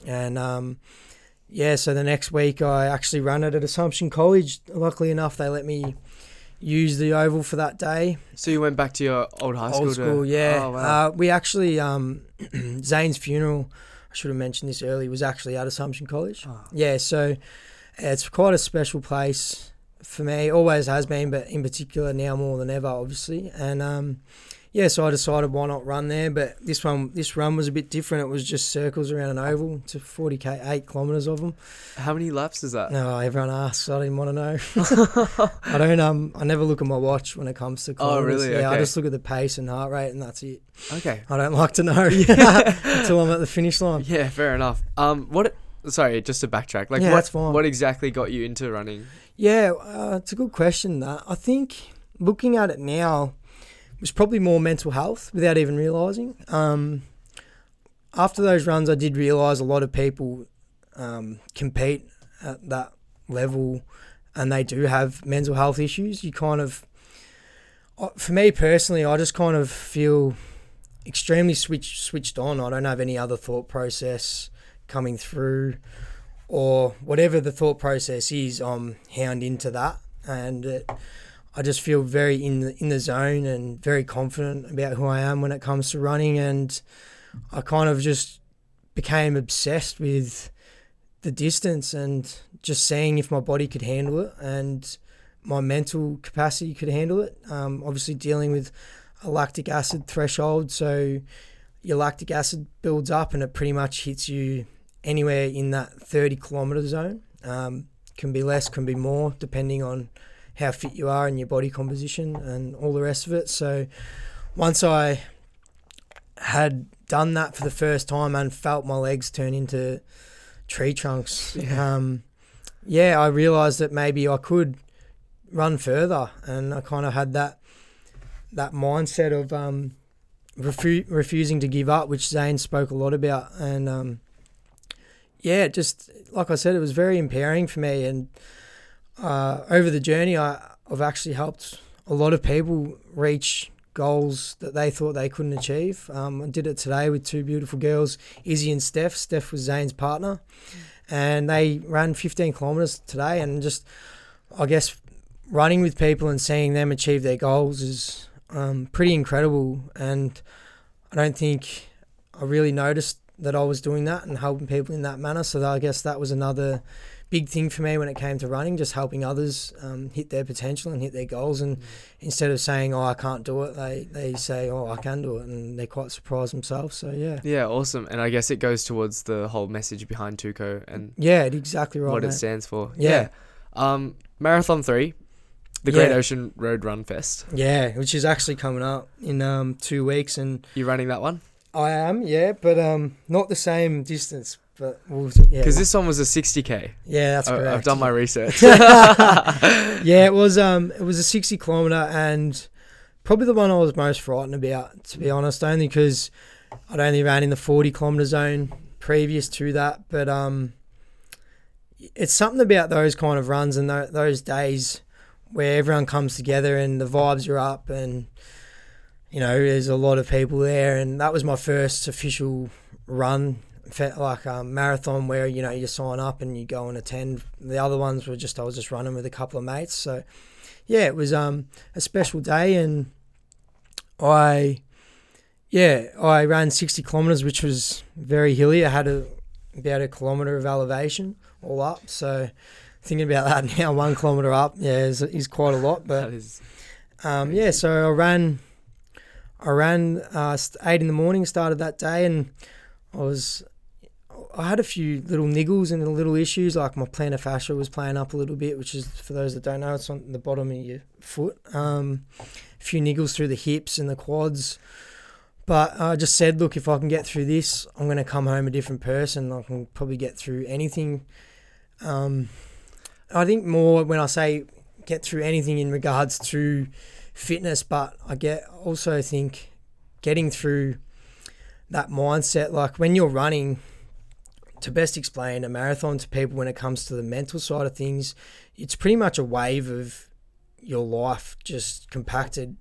And um, yeah, so the next week I actually ran it at Assumption College. Luckily enough, they let me use the oval for that day. So you went back to your old high school? Old school, to... yeah. Oh, wow. uh, we actually, um, Zane's funeral, I should have mentioned this earlier, was actually at Assumption College. Oh. Yeah, so it's quite a special place for me. Always has been, but in particular now more than ever, obviously. And um, yeah, so I decided why not run there. But this one, this run was a bit different. It was just circles around an oval to 40k, eight kilometres of them. How many laps is that? No, everyone asks. I didn't want to know. I don't. Um, I never look at my watch when it comes to kilometres. Oh, really? Yeah, I just look at the pace and heart rate, and that's it. Okay. I don't like to know until I'm at the finish line. Yeah, fair enough. Um, what? Sorry, just to backtrack. Like, Yeah, what? that's fine. What exactly got you into running? Yeah, uh, it's a good question. That I think looking at it now was probably more mental health without even realizing. Um, after those runs, I did realize a lot of people um, compete at that level, and they do have mental health issues. You kind of, uh, for me personally, I just kind of feel extremely switch switched on. I don't have any other thought process coming through or whatever the thought process is, I'm hound into that, and it, I just feel very in the in the zone and very confident about who I am when it comes to running, and I kind of just became obsessed with the distance and just seeing if my body could handle it and my mental capacity could handle it. Um, obviously, dealing with a lactic acid threshold, so your lactic acid builds up and it pretty much hits you anywhere in that 30 kilometer zone. Um, can be less, can be more, depending on how fit you are and your body composition and all the rest of it. So once I had done that for the first time and felt my legs turn into tree trunks, Yeah. um, yeah, I realized that maybe I could run further, and I kind of had that that mindset of um, refu- refusing to give up, which Zane spoke a lot about, and um, yeah, just like I said, it was very empowering for me. And uh, over the journey, I, I've actually helped a lot of people reach goals that they thought they couldn't achieve. Um, I did it today with two beautiful girls, Izzy and Steph. Steph was Zane's partner, and they ran 15 kilometers today. And just, I guess, running with people and seeing them achieve their goals is um, pretty incredible. And I don't think I really noticed that I was doing that and helping people in that manner. So I guess that was another big thing for me when it came to running, just helping others um, hit their potential and hit their goals. And instead of saying, "Oh, I can't do it," they they say, "Oh, I can do it," and they're quite surprised themselves. So yeah, Yeah, awesome. And I guess it goes towards the whole message behind Tuco and yeah, exactly right. what it stands for. Yeah. Um, Marathon three, the Great Yeah. Ocean Road Run Fest. Yeah, which is actually coming up in um, two weeks, and you're running that one? I am, yeah, but um, not the same distance. But we'll, yeah, Because this one was a 60k. yeah, that's I- correct. I've done my research. yeah, it was um it was a 60 kilometer and probably the one I was most frightened about to be honest only because I'd only ran in the 40 kilometer zone previous to that but um it's something about those kind of runs and tho- those days where everyone comes together and the vibes are up and you know there's a lot of people there and that was my first official run like a marathon where you know you sign up and you go and attend. The other ones were just I was just running with a couple of mates so yeah it was um a special day and I yeah I ran 60 kilometers which was very hilly. I had a about a kilometer of elevation all up so thinking about that now one kilometer up yeah is, is quite a lot but um, yeah, so I ran, I ran uh, eight in the morning. Started that day, and I was, I had a few little niggles and little issues. Like my plantar fascia was playing up a little bit, which is for those that don't know, it's on the bottom of your foot. Um, a few niggles through the hips and the quads. But I just said, look, if I can get through this, I'm going to come home a different person. I can probably get through anything. Um, I think more when I say get through anything in regards to fitness, but I get also think getting through that mindset. Like when you're running, to best explain a marathon to people when it comes to the mental side of things, it's pretty much a wave of your life just compacted,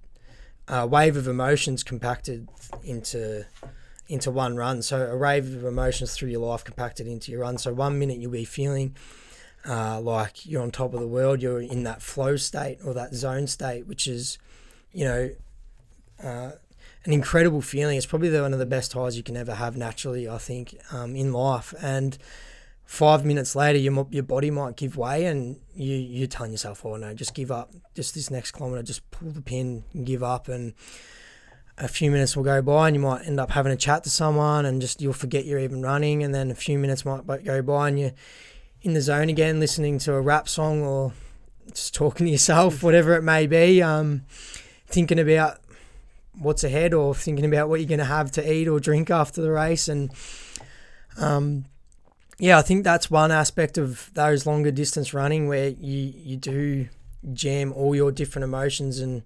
a wave of emotions compacted into into one run. So a wave of emotions through your life compacted into your run. So one minute you'll be feeling uh, like you're on top of the world, you're in that flow state or that zone state, which is, you know, uh, an incredible feeling. It's probably one of the best highs you can ever have naturally, I think, um, in life. And five minutes later, your your body might give way, and you you're telling yourself, "Oh no, just give up. Just this next kilometer, just pull the pin and give up." And a few minutes will go by, and you might end up having a chat to someone, and just you'll forget you're even running, and then a few minutes might go by, and you're in the zone again, listening to a rap song or just talking to yourself, whatever it may be, um, thinking about what's ahead or thinking about what you're going to have to eat or drink after the race, and um, yeah, I think that's one aspect of those longer distance running where you you do jam all your different emotions and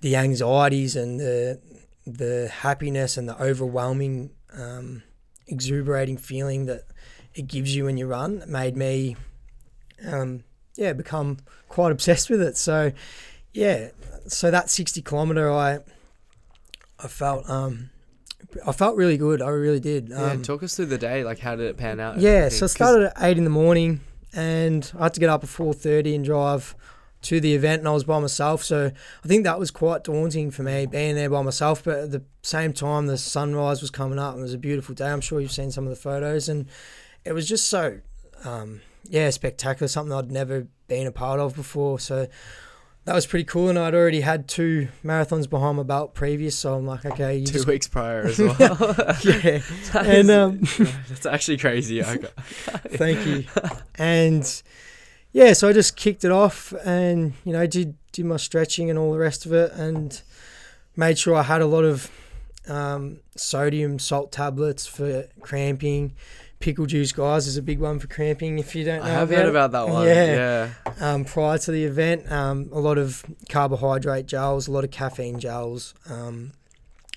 the anxieties and the the happiness and the overwhelming um, exuberating feeling that it gives you when you run it made me um, yeah become quite obsessed with it so yeah so that 60 kilometer I I felt um, I felt really good I really did Yeah, um, talk us through the day. Like, how did it pan out? yeah, so I started at eight in the morning, and I had to get up at four thirty and drive to the event, and I was by myself. So I think that was quite daunting for me being there by myself. But at the same time, the sunrise was coming up, and it was a beautiful day. I'm sure you've seen some of the photos, and it was just so, um, yeah, spectacular. Something I'd never been a part of before. So. That was pretty cool, and I'd already had two marathons behind my belt previous, so I'm like, okay, you two just, weeks prior as well. yeah, That and is- um, that's actually crazy. I Thank you. And yeah, so I just kicked it off and, you know, did did my stretching and all the rest of it and made sure I had a lot of um, sodium salt tablets for cramping. Pickle juice, guys, is a big one for cramping. If you don't know, I have about heard about that one. Yeah. Yeah. Um, prior to the event, um, a lot of carbohydrate gels, a lot of caffeine gels, um,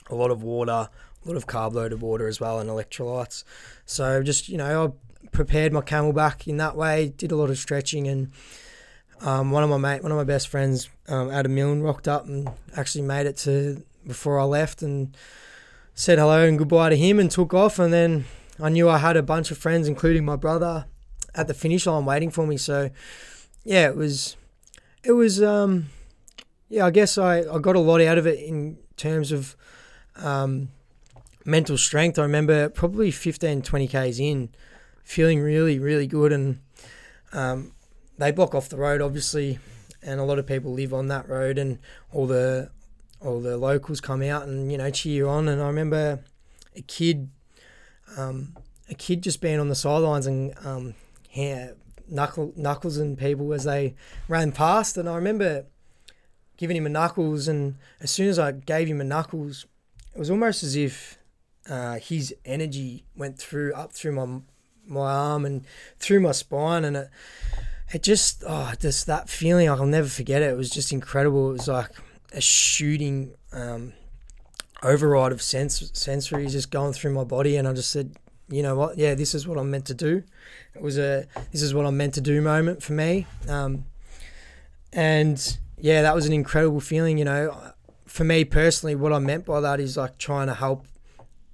a lot of water, a lot of carb loaded water as well, and electrolytes. So just you know, I prepared my CamelBak in that way. Did a lot of stretching, and um, one of my mate, one of my best friends, um, Adam Milne, rocked up and actually made it to before I left and said hello and goodbye to him and took off. And then I knew I had a bunch of friends, including my brother, at the finish line waiting for me. So yeah, it was, it was, um, yeah, I guess I, I got a lot out of it in terms of um, mental strength. I remember probably 15, 20 Ks in, feeling really, really good. And um, they block off the road, obviously, and a lot of people live on that road, and all the all the locals come out and you know cheer you on. And I remember a kid, um, a kid just being on the sidelines and um, yeah, knuckle knuckles and people as they ran past, and I remember giving him a knuckles, and as soon as I gave him a knuckles, it was almost as if uh, his energy went through up through my my arm and through my spine, and it it just oh just that feeling I'll never forget it. It was just incredible. It was like a shooting um, override of sense sensories just going through my body, and I just said, you know what? Yeah, this is what I'm meant to do. It was a this is what I'm meant to do moment for me, um, and yeah, that was an incredible feeling. You know, for me personally, what I meant by that is like trying to help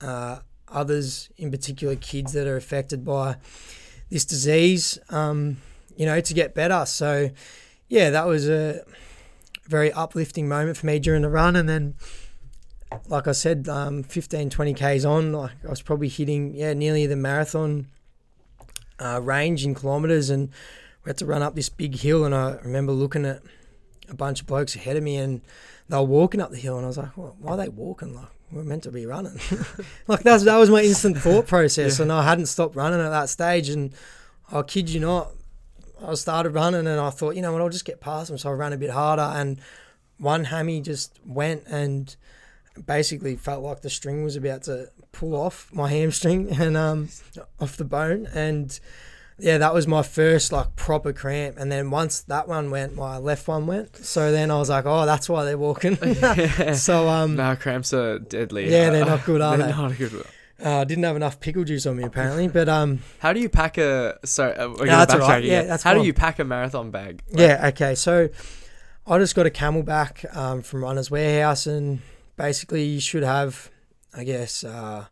uh, others, in particular kids that are affected by this disease, um, you know, to get better. So, yeah, that was a very uplifting moment for me during the run. And then, like I said, um, 15, 20 Ks on, like I was probably hitting, yeah, nearly the marathon uh, range in kilometres. And we had to run up this big hill. And I remember looking at a bunch of blokes ahead of me and they were walking up the hill. And I was like, well, why are they walking? Like, we're meant to be running. like that's that was my instant thought process, Yeah. and I hadn't stopped running at that stage. And I kid you not, I started running, and I thought, you know what, I'll just get past them. So I ran a bit harder, and one hammy just went and basically felt like the string was about to pull off my hamstring and um off the bone and yeah that was my first like proper cramp and then once that one went my left one went so then i was like oh that's why they're walking so um no, cramps are deadly. Yeah, they're not good, are they're they? not good. Uh, I didn't have enough pickle juice on me apparently, but um, How do you pack a? Sorry, uh, gonna that's right. Yeah, that's How do you pack a marathon bag? Like, yeah, okay. So I just got a CamelBak um, from Runner's Warehouse, and basically you should have, I guess, uh,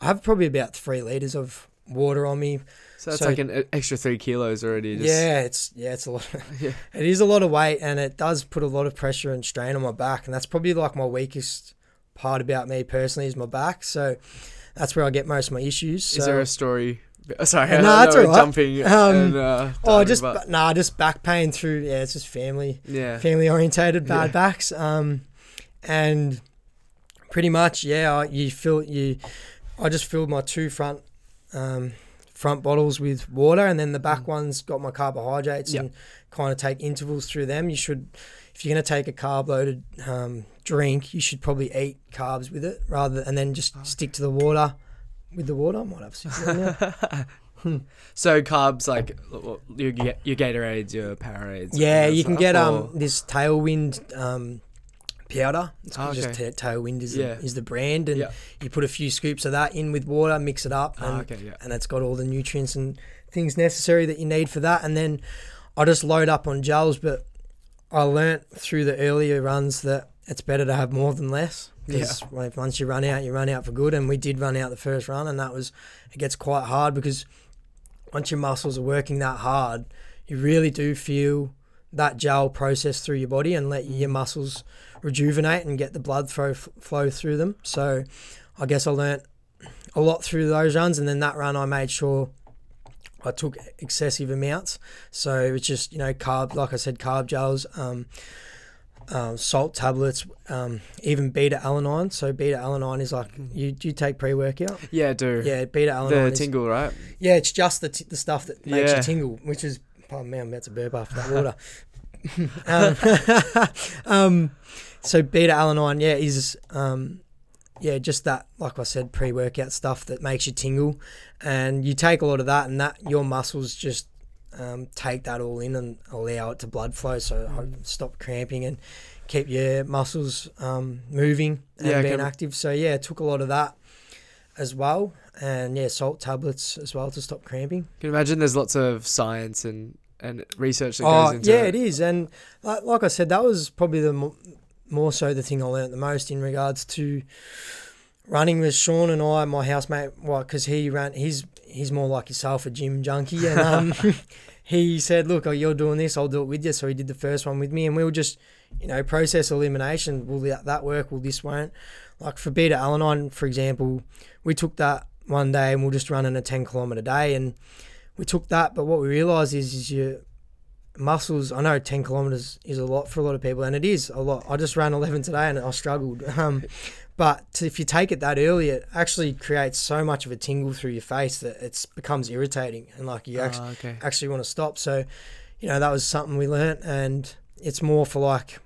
I have probably about three liters of water on me. So that's So- like an extra three kilos already. Just, yeah, it's yeah, it's a lot. Yeah. it is a lot of weight, and it does put a lot of pressure and strain on my back, and that's probably like my weakest part about me personally is my back. So that's where I get most of my issues. So Is there a story Sorry, No, I that's alright. jumping. Um, and, uh, Oh, just but- nah, just back pain through. Yeah, it's just family, yeah. family orientated bad Yeah. backs. Um, and pretty much, yeah, I, you fill you. I just filled my two front, um, front bottles with water, and then the back Mm. ones got my carbohydrates Yep. and kind of take intervals through them. You should, if you're gonna take a carb loaded um, drink, you should probably eat carbs with it rather, and then just Oh. stick to the water. With the water, I might have six now. So carbs like your your Gatorades, your Powerades. Yeah, you can stuff, get or- um this Tailwind um powder. It's Oh, just okay. Ta- Tailwind is Yeah. the, is the brand, and Yeah. you put a few scoops of that in with water, mix it up, and Ah, okay, yeah. and it's got all the nutrients and things necessary that you need for that. And then I just load up on gels, but I learnt through the earlier runs that it's better to have more than less. Because once you run out, you run out for good. And we did run out the first run, and that was it gets quite hard because once your muscles are working that hard, you really do feel that gel process through your body and let your muscles rejuvenate and get the blood flow flow through them. So, I guess I learnt a lot through those runs, and then that run I made sure I took excessive amounts. So it's just you know carb, like I said, carb gels, um, um, salt tablets, um, even beta alanine. So beta alanine is like you do you take pre workout. Yeah, do. Yeah, beta alanine. The is, tingle, right? yeah, it's just the, t- the stuff that makes Yeah. you tingle, which is oh man, I'm about to burp after that water. um, um, so beta alanine, yeah, is um, yeah, just that, like I said, pre workout stuff that makes you tingle, and you take a lot of that, and that your muscles just um, take that all in and allow it to blood flow, so ho- stop cramping and keep your muscles um, moving and Yeah, being okay. active. So yeah, it took a lot of that as well, and yeah, salt tablets as well to stop cramping. Can imagine there's lots of science and, and research that Oh goes into that. yeah, it. it is, and like, like I said, that was probably the more so the thing I learnt the most in regards to running with Sean and I, my housemate. Well, because he ran, he's he's more like yourself, a gym junkie, and um, he said, "Look, oh, you're doing this, I'll do it with you." So he did the first one with me, and we were just, you know, process elimination. Will that, that work? Will this won't? Like for beta alanine, for example, we took that one day and we we're just running a ten kilometer day, and we took that. But what we realised is, is your muscles. I know ten kilometers is a lot for a lot of people, and it is a lot. I just ran eleven today, and I struggled. Um, but to- if you take it that early, it actually creates so much of a tingle through your face that it becomes irritating, and like you actually Ah, okay. actually want to stop. So, you know, that was something we learnt, and it's more for like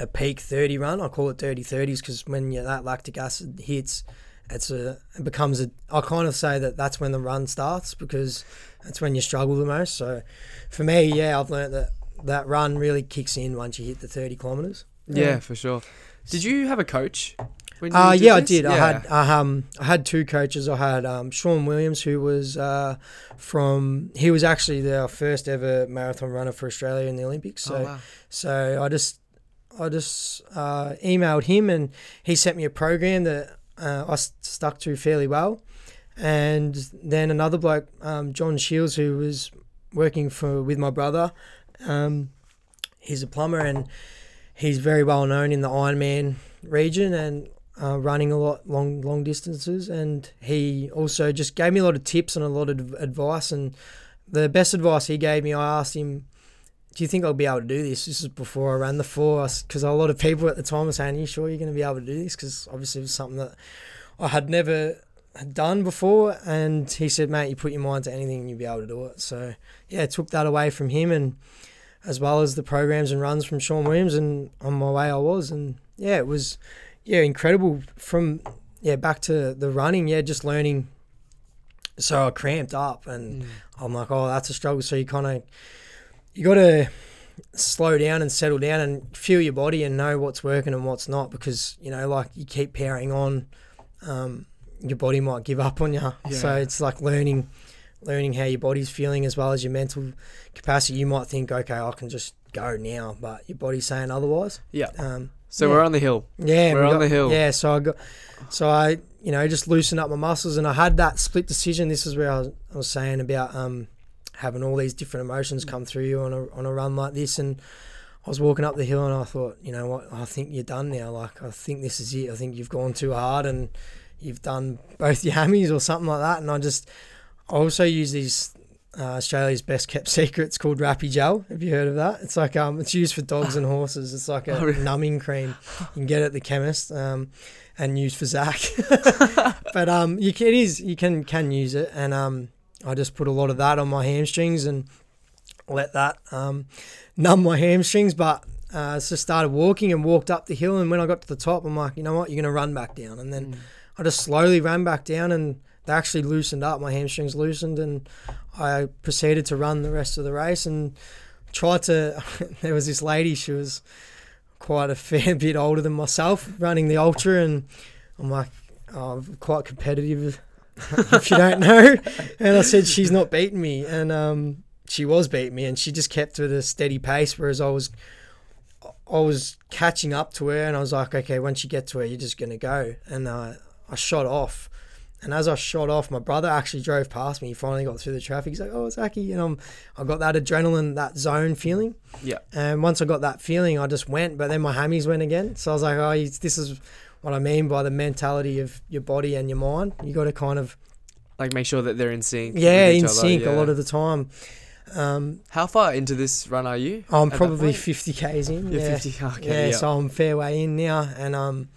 a peak 30 run. I call it dirty 30s because when you, that lactic acid hits, it's a it becomes a. I kind of say that that's when the run starts because that's when you struggle the most. So, for me, yeah, I've learnt that that run really kicks in once you hit the 30 kilometers. Yeah, for sure. Did you have a coach? When Uh, you yeah, I this? did. I had I, um I had two coaches. I had um, Sean Williams, who was uh, from he was actually the first ever marathon runner for Australia in the Olympics. So oh, wow. so I just I just uh, emailed him and he sent me a program that uh, I stuck to fairly well. And then another bloke, um, John Shields, who was working for with my brother. Um, he's a plumber and he's very well known in the Ironman region and uh, running a lot long long distances. And he also just gave me a lot of tips and a lot of advice. And the best advice he gave me, I asked him, "Do you think I'll be able to do this?" This is before I ran the four, because a lot of people at the time were saying, "Are you sure you're going to be able to do this?" Because obviously it was something that I had never done before. And he said, "Mate, you put your mind to anything, and you'll be able to do it." So yeah, took that away from him and as well as the programs and runs from Sean Williams, and on my way I was, and yeah, it was yeah incredible from yeah back to the running, yeah, just learning. So I cramped up, and Mm. I'm like, oh, that's a struggle. So you kind of you got to slow down and settle down and feel your body and know what's working and what's not, because you know, like you keep powering on, um, your body might give up on you. So it's like learning learning how your body's feeling as well as your mental capacity. You might think, okay, I can just go now, but your body's saying otherwise. Yeah. Um, So Yeah. we're on the hill. yeah, We're we on the hill. Yeah, so I got, so I, you know, just loosened up my muscles, and I had that split decision. This is where I was, I was saying about um, having all these different emotions come through you on a on a run like this, and I was walking up the hill, and I thought, you know what, I think you're done now. Like I think this is it. I think you've gone too hard, and you've done both your hammies or something like that. And I just, I also use these uh, Australia's best kept secrets called Rappy Gel. Have you heard of that? It's like um, it's used for dogs and horses. It's like a Oh, really? numbing cream. You can get it at the chemist. Um, and used for Zach, but um, you can, it is you can can use it, and um, I just put a lot of that on my hamstrings and let that um, numb my hamstrings. But uh, so started walking and walked up the hill, and when I got to the top, I'm like, you know what, you're gonna run back down, and then Mm. I just slowly ran back down, and they actually loosened up. My hamstrings loosened, and I proceeded to run the rest of the race and tried to. there was this lady, she was quite a fair bit older than myself, running the ultra, and I'm like, oh, I'm quite competitive, if you don't know. And I said she's not beating me, and um, she was beating me, and she just kept at a steady pace, whereas I was. I was catching up to her, and I was like, "Okay, once you get to her, you're just gonna go." And uh, I shot off, and as I shot off, my brother actually drove past me. He finally got through the traffic. He's like, "Oh, Zachy," and I'm, I got that adrenaline, that zone feeling. Yeah. And once I got that feeling, I just went. But then my hammies went again. So I was like, "Oh, this is what I mean by the mentality of your body and your mind. You got to kind of Like make sure that they're in sync. yeah, in other, sync a lot of the time." Um, How far into this run are you? I'm probably 50 k's in. You're yeah. 50. Okay. yeah, Yeah. so I'm fair way in now, and um,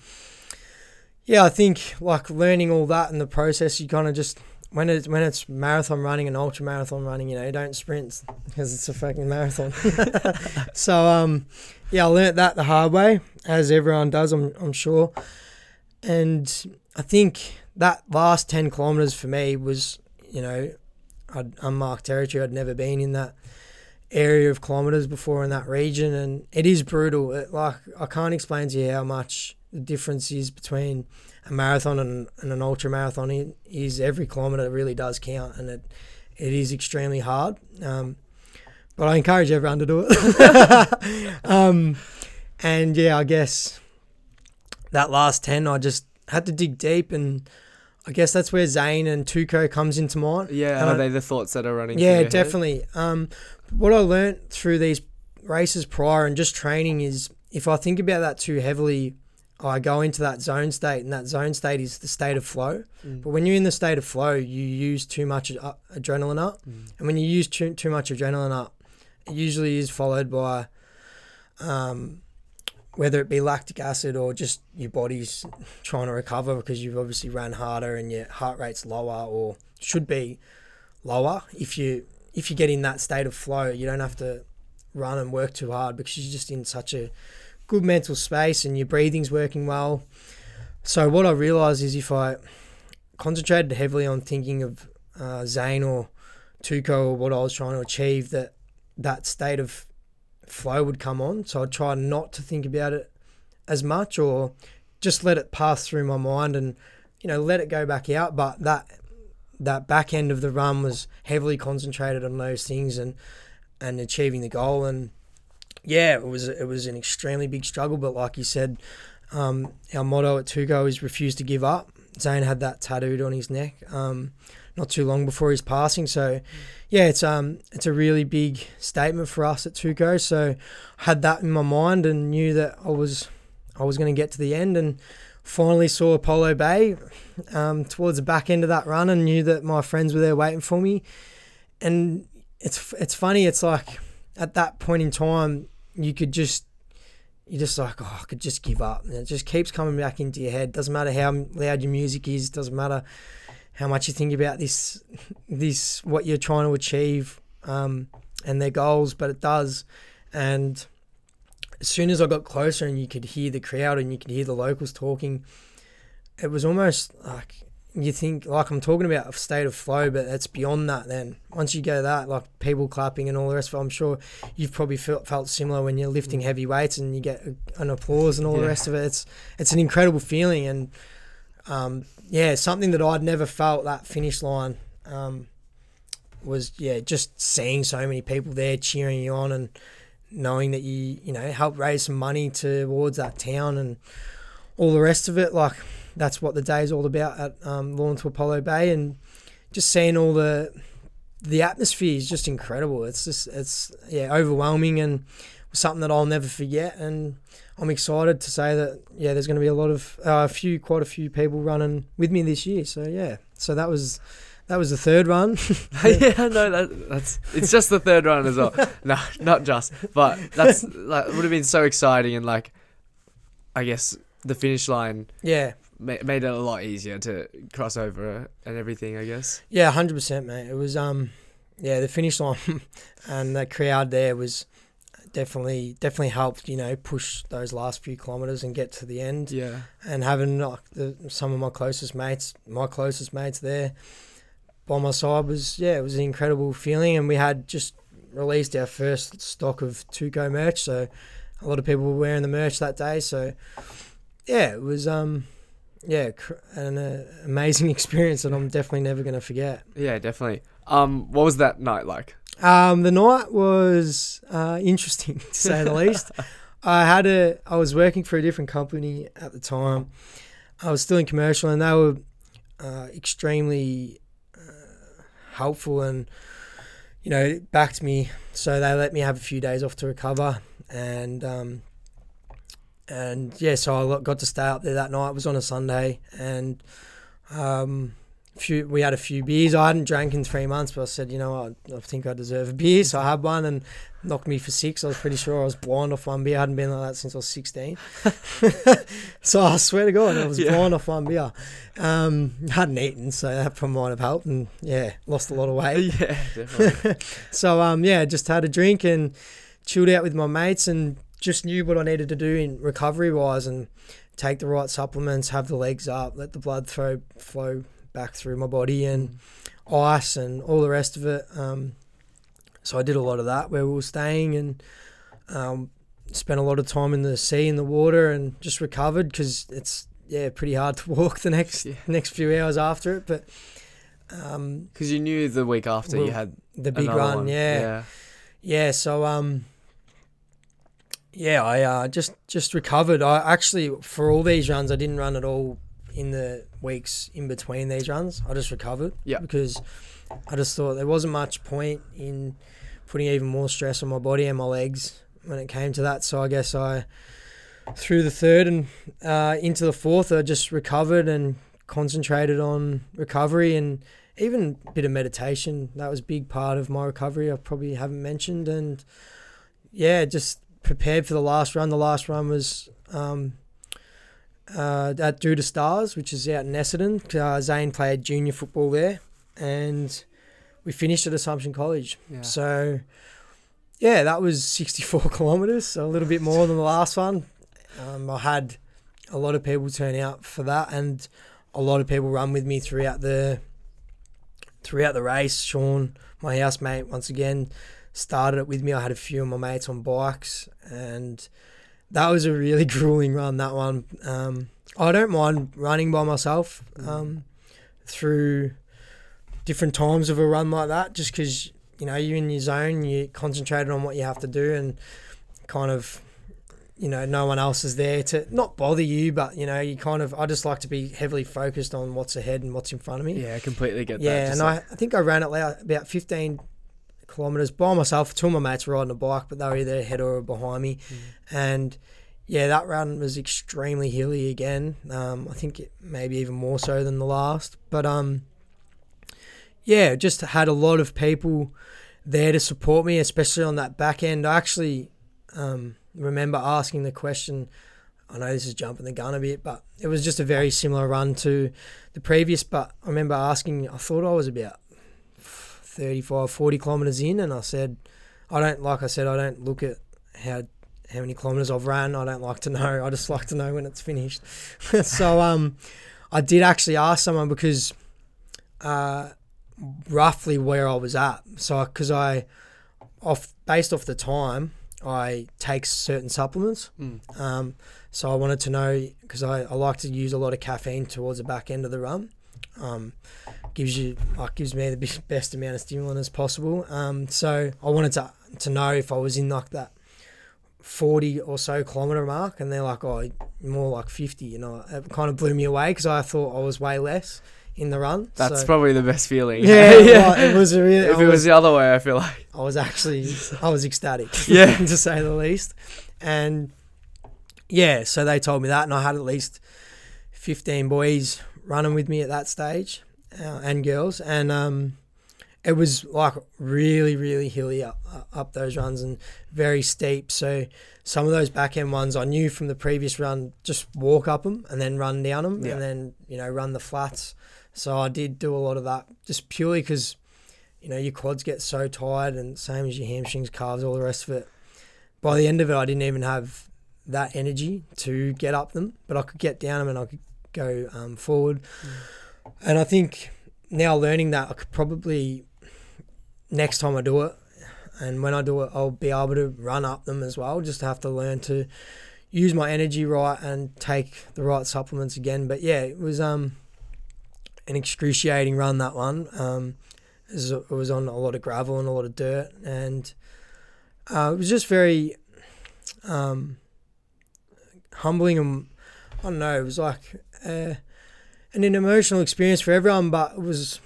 yeah, I think like learning all that in the process, you kind of just when it's when it's marathon running and ultra marathon running, you know, you don't sprint because it's a fucking marathon. so um, yeah, I learnt that the hard way, as everyone does, I'm I'm sure, and I think that last ten kilometers for me was, you know, I'd unmarked territory. I'd never been in that area of kilometers before in that region, and it is brutal. It, like I can't explain to you how much the difference is between a marathon and, and an ultra marathon. is every kilometer really does count, and it it is extremely hard. Um, but I encourage everyone to do it. um, and yeah, I guess that last ten, I just had to dig deep, and I guess that's where Zane and Tuco comes into mind. Yeah. Are I- they the thoughts that are running? yeah, definitely. Um, what I learnt through these races prior and just training is if I think about that too heavily, I go into that zone state, and that zone state is the state of flow. Mm. But when you're in the state of flow, you use too much ad- adrenaline up, Mm. and when you use too, too much adrenaline up, it usually is followed by um, whether it be lactic acid or just your body's trying to recover because you've obviously ran harder and your heart rate's lower or should be lower if you if you get in that state of flow you don't have to run and work too hard because you're just in such a good mental space and your breathing's working well. So what i realized is if i concentrated heavily on thinking of uh, zane or tuco or what i was trying to achieve that that state of flow would come on. So i'd try not to think about it as much or just let it pass through my mind and you know let it go back out. But that that back end of the run was heavily concentrated on those things and and achieving the goal. And yeah it was it was an extremely big struggle but like you said um, our motto at Tuco is refuse to give up Zane had that tattooed on his neck um, not too long before his passing so yeah it's um it's a really big statement for us at Tuco so I had that in my mind and knew that I was I was going to get to the end and finally saw Apollo Bay um, towards the back end of that run and knew that my friends were there waiting for me. And it's it's funny. It's like at that point in time, you could just you're just like, oh, I could just give up. And it just keeps coming back into your head. Doesn't matter how loud your music is. Doesn't matter how much you think about this this what you're trying to achieve um, and their goals, but it does. And as soon as I got closer and you could hear the crowd and you could hear the locals talking, it was almost like you think like I'm talking about a state of flow, but that's beyond that. Then once you go that, like people clapping and all the rest of it, I'm sure you've probably felt felt similar when you're lifting heavy weights and you get an applause and all the rest of it. It's it's an incredible feeling and um, yeah, something that I'd never felt that finish line. Um, was yeah, just seeing so many people there cheering you on and knowing that you you know help raise some money towards that town and all the rest of it like that's what the day is all about at um, Lorne to Apollo Bay and just seeing all the the atmosphere is just incredible it's just it's yeah overwhelming and something that I'll never forget and I'm excited to say that yeah there's going to be a lot of uh, a few quite a few people running with me this year so yeah so that was that was the third run. yeah, no, that, that's it's just the third run as well. No, not just, but that's like would have been so exciting and like, I guess the finish line yeah, made it a lot easier to cross over and everything. I guess. yeah, hundred percent, mate. It was um, yeah, the finish line and the crowd there was definitely definitely helped. You know, push those last few kilometers and get to the end. Yeah. and having like the, some of my closest mates, my closest mates there by my side was yeah, it was an incredible feeling. And we had just released our first stock of Tuco merch, so a lot of people were wearing the merch that day. So yeah, it was um yeah cr- an uh, amazing experience that I'm definitely never gonna forget. Yeah, definitely. Um, what was that night like? Um, the night was uh, interesting to say the least. I had a I was working for a different company at the time. I was still in commercial, and they were uh, extremely uh, helpful and you know backed me. So they let me have a few days off to recover, and um, and yeah, so I got to stay up there that night. It was on a Sunday, and um, few we had a few beers. I hadn't drank in three months, but I said, you know what, I think I deserve a beer, so I had one and knocked me for six. I was pretty sure I was blind off one beer. I hadn't been like that since I was sixteen. so I swear to God, I was Yeah. blind off one beer. Um, hadn't eaten, so that probably might have helped, and yeah, lost a lot of weight. yeah, definitely. So um, yeah, just had a drink and chilled out with my mates, and just knew what I needed to do in recovery wise, and take the right supplements, have the legs up, let the blood flow flow back through my body, and ice and all the rest of it. Um, so I did a lot of that where we were staying, and um, spent a lot of time in the sea in the water, and just recovered because it's yeah pretty hard to walk the next Yeah. next few hours after it, but. Um, Because you knew the week after you had the big run, one. yeah. yeah. Yeah, so um yeah, I uh, just just recovered. I actually for all these runs I didn't run at all in the weeks in between these runs. I just recovered. Yeah. Because I just thought there wasn't much point in putting even more stress on my body and my legs when it came to that. So I guess I through the third and uh, into the fourth I just recovered and concentrated on recovery and even a bit of meditation. That was a big part of my recovery. I probably haven't mentioned, and yeah, just prepared for the last run. The last run was um, uh, at to Stars, which is out in Essendon. Uh, Zane played junior football there, and we finished at Assumption College. Yeah. So yeah, that was 64 kilometres, so a little bit more than the last one. Um, I had a lot of people turn out for that, and a lot of people run with me throughout the throughout the race. Sean, my housemate, once again started it with me. I had a few of my mates on bikes, and that was a really grueling run. That one, um, I don't mind running by myself um, through different times of a run like that, just because you know you're in your zone, you're concentrated on what you have to do, and kind of you know no one else is there to not bother you, but you know you kind of I just like to be heavily focused on what's ahead and what's in front of me. Yeah, I completely get that. Yeah, and like- I, I think I ran it like about 15 kilometres by myself. Two of my mates were riding a bike, but they were either ahead or behind me. Mm. And yeah, that run was extremely hilly again. Um, I think it maybe even more so than the last. But um, yeah, just had a lot of people there to support me, especially on that back end. I actually um, remember asking the question. I know this is jumping the gun a bit, but it was just a very similar run to the previous. But I remember asking, I thought I was about 35, 40 kilometres in, and I said, I don't, like I said, I don't look at how how many kilometres I've ran. I don't like to know. I just like to know when it's finished. so um, I did actually ask someone because uh, roughly where I was at. So because I, off based off the time, I take certain supplements. Mm. Um, so I wanted to know because I, I like to use a lot of caffeine towards the back end of the run. Um, gives you like gives me the best amount of stimulant as possible. Um, so I wanted to to know if I was in like that forty or so kilometer mark, and they're like, oh, more like fifty. You know, it kind of blew me away because I thought I was way less in the run. That's so, probably the best feeling. yeah, well, it was a really. if it was was, the other way, I feel like I was actually I was ecstatic. Yeah. to say the least, and yeah, so they told me that, and I had at least fifteen boys running with me at that stage, uh, and girls, and um, it was like really, really hilly up up those runs and very steep. So some of those back end ones I knew from the previous run, just walk up them and then run down them, Yeah. and then you know run the flats. So I did do a lot of that just purely because you know your quads get so tired, and same as your hamstrings, calves, all the rest of it. By the end of it, I didn't even have that energy to get up them, but I could get down them and I could go um, forward. And I think now learning that, I could probably next time I do it, and when I do it, I'll be able to run up them as well. Just have to learn to use my energy right and take the right supplements again. But yeah, it was um an excruciating run that one. Um, it was, it was on a lot of gravel and a lot of dirt, and uh, it was just very um, humbling and I don't know. It was like uh, and an emotional experience for everyone, but it was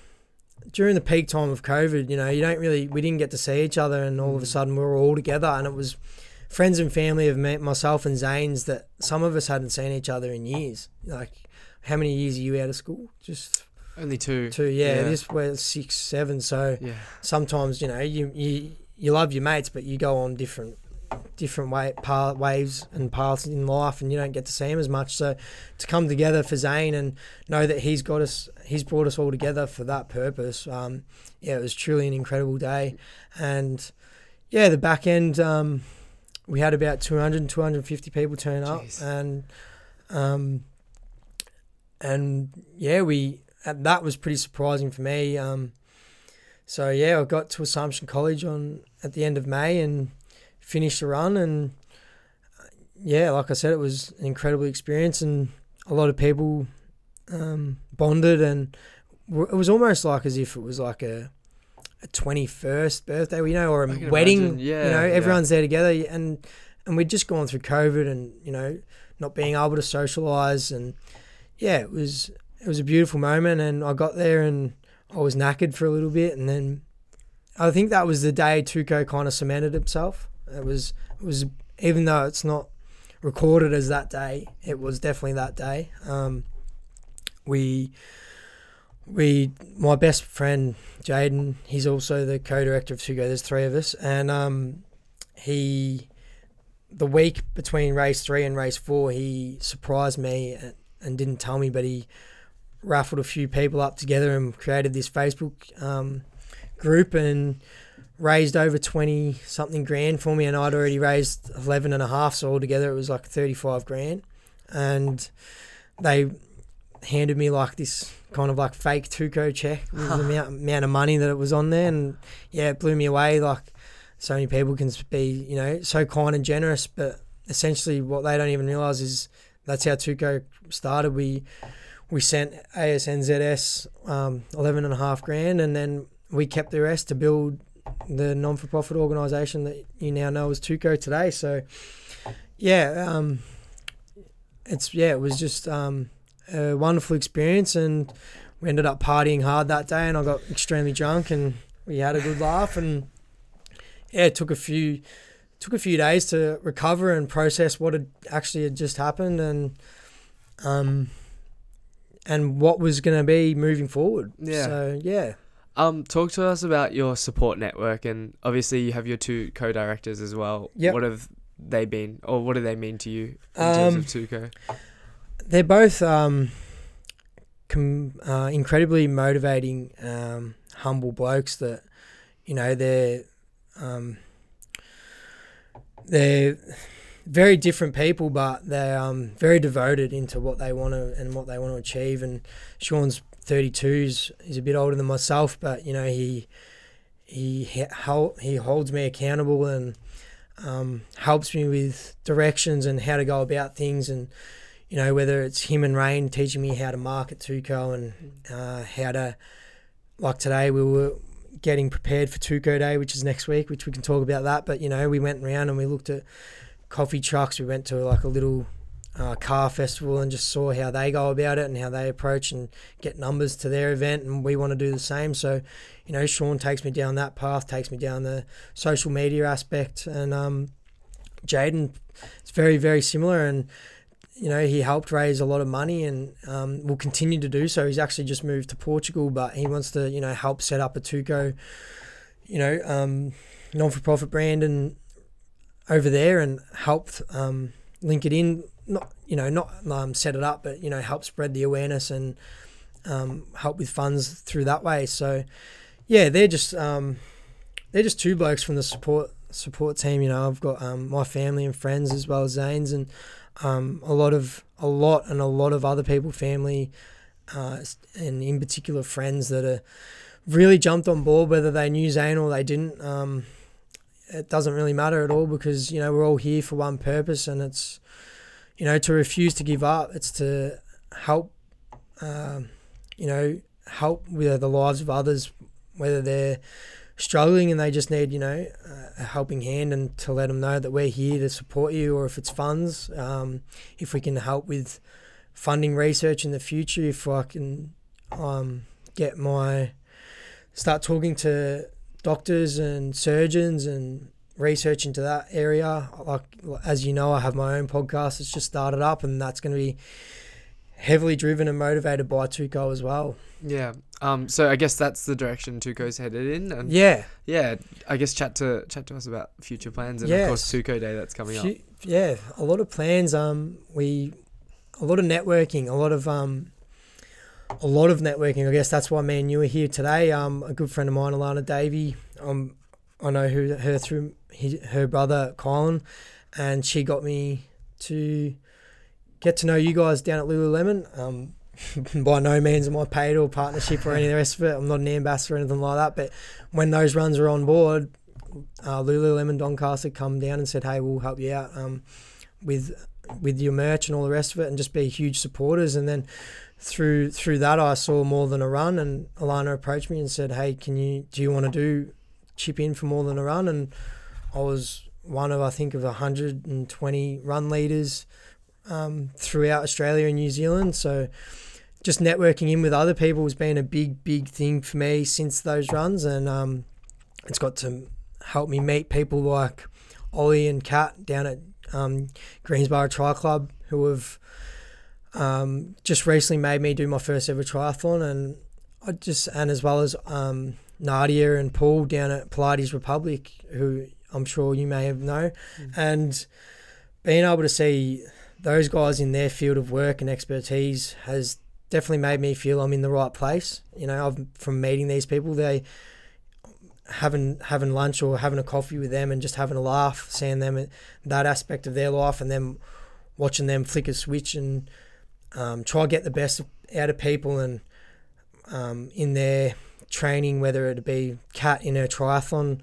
during the peak time of COVID. You know, you don't really we didn't get to see each other, and all of a Mm. sudden we were all together, and it was friends and family of me, myself and Zane's that some of us hadn't seen each other in years. Like, how many years are you out of school? Just Only two. two. Yeah, Yeah. this we're six, seven. So Yeah. sometimes you know you you you love your mates, but you go on different different way path, waves and paths in life, and you don't get to see him as much. So to come together for Zane and know that he's got us, he's brought us all together for that purpose. Um, yeah, it was truly an incredible day, and yeah, the back end. Um, we had about 200 250 people turn up Jeez. and um and yeah we and that was pretty surprising for me um so yeah, I got to Assumption College on at the end of May and finished the run, and yeah, like I said, it was an incredible experience, and a lot of people um, bonded, and it was almost like as if it was like a a twenty first birthday, you know, or a wedding. imagine, yeah, you know, yeah. everyone's there together, and and we'd just gone through COVID, and you know, not being able to socialize, and yeah, it was it was a beautiful moment, and I got there and. I was knackered for a little bit, and then I think that was the day Tuco kind of cemented himself. It was it was even though it's not recorded as that day, it was definitely that day. Um, we we my best friend Jaden, he's also the co-director of Tuco. There's three of us, and um, he the week between race three and race four, he surprised me and, and didn't tell me, but he raffled a few people up together and created this Facebook um, group and raised over 20 something grand for me and I'd already raised 11 and a half so altogether it was like 35 grand. And they handed me like this kind of like fake Tuco check with the amount, amount of money that it was on there and yeah it blew me away like so many people can be you know so kind and generous but essentially what they don't even realize is that's how Tuco started. We we sent ASNZS um, 11 and a half grand and then we kept the rest to build the non-for-profit organisation that you now know as Tuco today so yeah um, it's yeah it was just um, a wonderful experience and we ended up partying hard that day and I got extremely drunk and we had a good laugh and yeah it took a few took a few days to recover and process what had actually had just happened and um and what was going to be moving forward. Yeah. So yeah. Um, talk to us about your support network, and obviously you have your two co-directors as well. Yep. What have they been, or what do they mean to you in terms Um, of Tuco? They're both um, com- uh, incredibly motivating, um, humble blokes that, you know, they're um, they're very different people, but they're um, very devoted into what they want to and what they want to achieve. And Sean's 32, is he's a bit older than myself, but you know he he he, he holds me accountable and um, helps me with directions and how to go about things and you know, whether it's him and Rain teaching me how to market Tuco and uh, how to, like today, we were getting prepared for Tuco Day, which is next week, which we can talk about that. But, you know, we went around and we looked at coffee trucks. We went to like a little uh, car festival and just saw how they go about it and how they approach and get numbers to their event. And we want to do the same. So, you know, Sean takes me down that path, takes me down the social media aspect. And um, Jaden, it's very, very similar. And, you know, he helped raise a lot of money and um, will continue to do so. He's actually just moved to Portugal, but he wants to, you know, help set up a Tuco, you know, um, non for profit brand and over there and help um, link it in. Not, you know, not um, set it up, but you know, help spread the awareness and um, help with funds through that way. So, yeah, they're just um, they're just two blokes from the support support team. You know, I've got um, my family and friends as well as Zane's and um, a lot of a lot and a lot of other people, family, uh, and in particular friends that are really jumped on board, whether they knew Zane or they didn't. Um, it doesn't really matter at all because you know we're all here for one purpose, and it's you know to refuse to give up. It's to help, um, you know, help with the lives of others, whether they're struggling and they just need, you know, a helping hand and to let them know that we're here to support you, or if it's funds, um, if we can help with funding research in the future, if I can um, get my start talking to doctors and surgeons and research into that area. Like as you know, I have my own podcast. It's just started up, and that's going to be heavily driven and motivated by Tuco as well. Yeah. Um. So I guess that's the direction Tuco's headed in, and Yeah, yeah, I guess chat to chat to us about future plans, and Yes. of course Tuco Day that's coming up. Yeah, a lot of plans. Um, we a lot of networking, a lot of um, a lot of networking. I guess that's why me and you are here today. Um, a good friend of mine, Alana Davey. Um, I know who her through his, her brother Colin, and she got me to get to know you guys down at Lululemon. Um, by no means am I paid or partnership or any of the rest of it. I'm not an ambassador or anything like that. But when those runs were on board, uh, Lululemon Doncaster come down and said, "Hey, we'll help you out um, with with your merch and all the rest of it, and just be huge supporters." And then through through that, I saw more than a run, and Alana approached me and said, "Hey, can you do you want to do chip in for more than a run?" And I was one of I think of 120 run leaders um, throughout Australia and New Zealand, so. Just networking in with other people has been a big, big thing for me since those runs, and um, it's got to help me meet people like Ollie and Kat down at um, Greensborough Tri Club who have um, just recently made me do my first ever triathlon, and I just and as well as um, Nadia and Paul down at Pilates Republic, who I'm sure you may have know, and being able to see those guys in their field of work and expertise has definitely made me feel I'm in the right place. You know, I've, from meeting these people, they having having lunch or having a coffee with them and just having a laugh, seeing them at that aspect of their life, and then watching them flick a switch and um, try to get the best out of people and um, in their training, whether it be Kat in her triathlon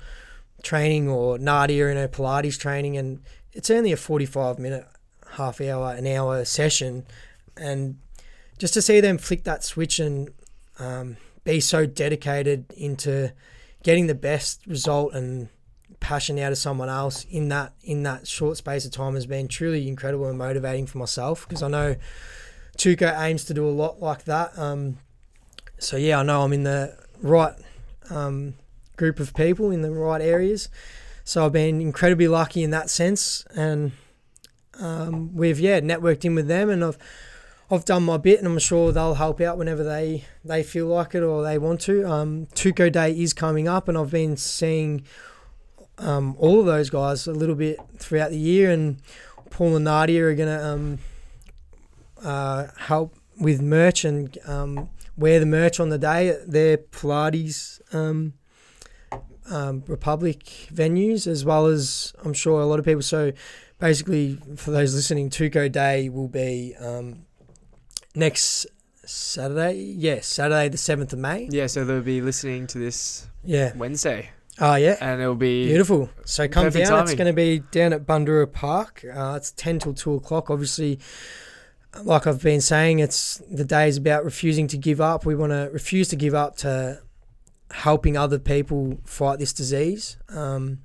training or Nadia in her Pilates training, and it's only a forty-five minute, half hour, an hour session, and just to see them flick that switch and um, be so dedicated into getting the best result and passion out of someone else in that in that short space of time has been truly incredible and motivating for myself because I know Tuco aims to do a lot like that. Um, so yeah, I know I'm in the right um, group of people in the right areas. So I've been incredibly lucky in that sense, and um, we've yeah networked in with them, and I've I've done my bit, and I'm sure they'll help out whenever they they feel like it or they want to. Um, Tuco Day is coming up, and I've been seeing um, all of those guys a little bit throughout the year, and Paul and Nadia are gonna um, uh, help with merch and um, wear the merch on the day at their Pilates um, um, Republic venues, as well as I'm sure a lot of people. So basically, for those listening, Tuco Day will be um, next Saturday. Yes, Saturday the seventh of May. Yeah, so they'll be listening to this Yeah. Wednesday, Oh yeah. and it'll be Beautiful. So come down. It's going to be down at Bundoora Park. Uh, it's ten till two o'clock. Obviously, like I've been saying, it's the day is about refusing to give up. We want to refuse to give up to helping other people fight this disease. Um,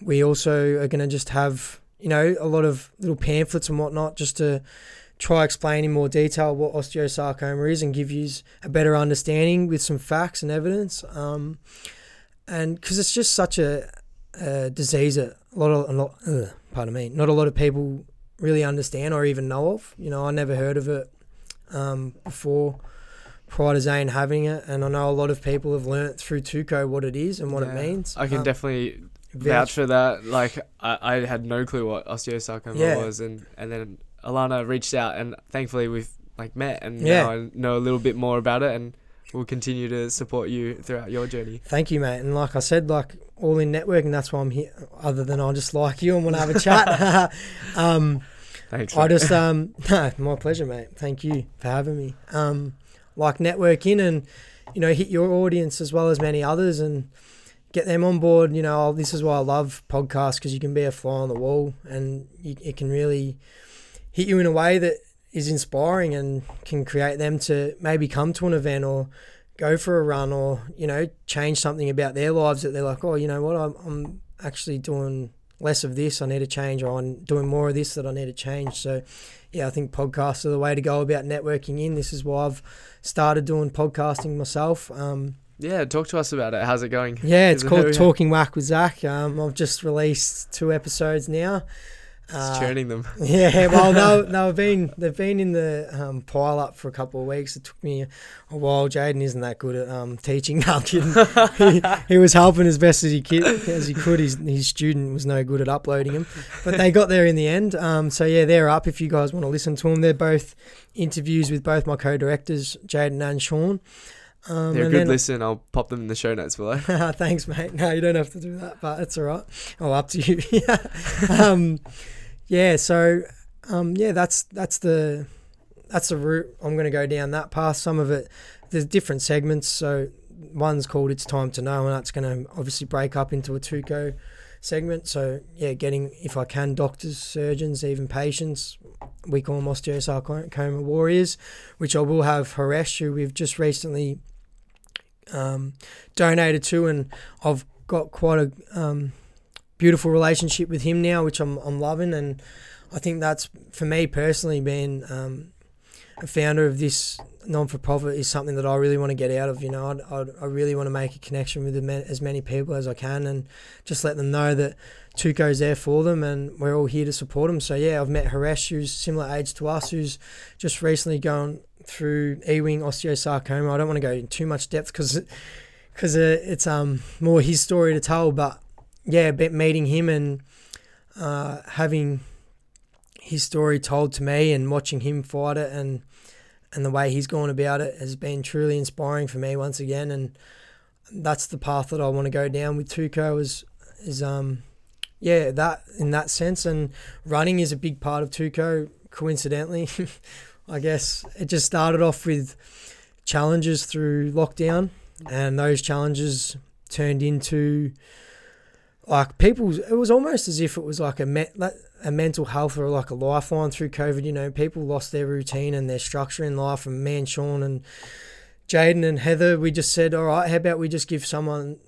we also are going to just have you know a lot of little pamphlets and whatnot just to try explain in more detail what osteosarcoma is and give you a better understanding with some facts and evidence. Um, and because it's just such a, a disease that a lot of a lot, ugh, pardon me, not a lot of people really understand or even know of. You know, I never heard of it um, before prior to Zane having it, and I know a lot of people have learnt through Tuco what it is and what Yeah. it means. I can Um, definitely vouch- vouch for that. Like I, I had no clue what osteosarcoma Yeah. was, and and then Alana reached out, and thankfully we've like met, and Yeah. now I know a little bit more about it, and we'll continue to support you throughout your journey. Thank you, mate. And like I said, like all in networking, that's why I'm here. Other than I just like you and want to have a chat. um, Thanks. I mate. just um no, my pleasure, mate. Thank you for having me. Um, like networking and you know hit your audience as well as many others and get them on board. You know, this is why I love podcasts because you can be a fly on the wall and you, it can really hit you in a way that is inspiring and can create them to maybe come to an event or go for a run or you know change something about their lives that they're like, oh, you know what, I'm, I'm actually doing less of this. I need to change, or I'm doing more of this that I need to change. So, yeah, I think podcasts are the way to go about networking in. This is why I've started doing podcasting myself. Um, yeah, talk to us about it. How's it going? yeah, it's Is it- called Talking Whack with Zach. Um, I've just released two episodes now. It's Uh, churning them. yeah, well, no, no, they've been they've been in the um, pile up for a couple of weeks. It took me a while. Jaden isn't that good at um, teaching. No, I'm kidding. he, he was helping as best as he could. As he could. His his student was no good at uploading them, but they got there in the end. Um, so yeah, they're up. If you guys want to listen to them, they're both interviews with both my co-directors, Jaden and Sean. Um, They're a good then- listen. I'll pop them in the show notes below. Thanks, mate. No, you don't have to do that, but it's all right. Oh, up to you. yeah. Um, yeah. So, um, yeah, that's that's the that's the route I'm going to go down that path. Some of it, there's different segments. So, one's called "It's Time to Know," and that's going to obviously break up into a Tuco segment. So, yeah, getting if I can, doctors, surgeons, even patients. We call them osteosarcoma warriors, which I will have Haresh, who we've just recently um, donated to, and I've got quite a um, beautiful relationship with him now, which I'm I'm loving, and I think that's for me personally being um, a founder of this non for profit is something that I really want to get out of. You know, I'd, I'd, I really want to make a connection with as many people as I can, and just let them know that Tuco's there for them, and we're all here to support them. So yeah, I've met Haresh, who's similar age to us, who's just recently gone through Ewing osteosarcoma. I don't want to go in too much depth because because uh, it's um more his story to tell. But yeah, meeting him and uh, having his story told to me and watching him fight it and and the way he's gone about it has been truly inspiring for me once again. And that's the path that I want to go down with Tuco is is um yeah that in that sense and running is a big part of Tuco coincidentally I guess it just started off with challenges through lockdown and those challenges turned into like people it was almost as if it was like a me- a mental health or like a lifeline through covid you know people lost their routine and their structure in life. And me and sean and jaden and heather we just said all right how about we just give someone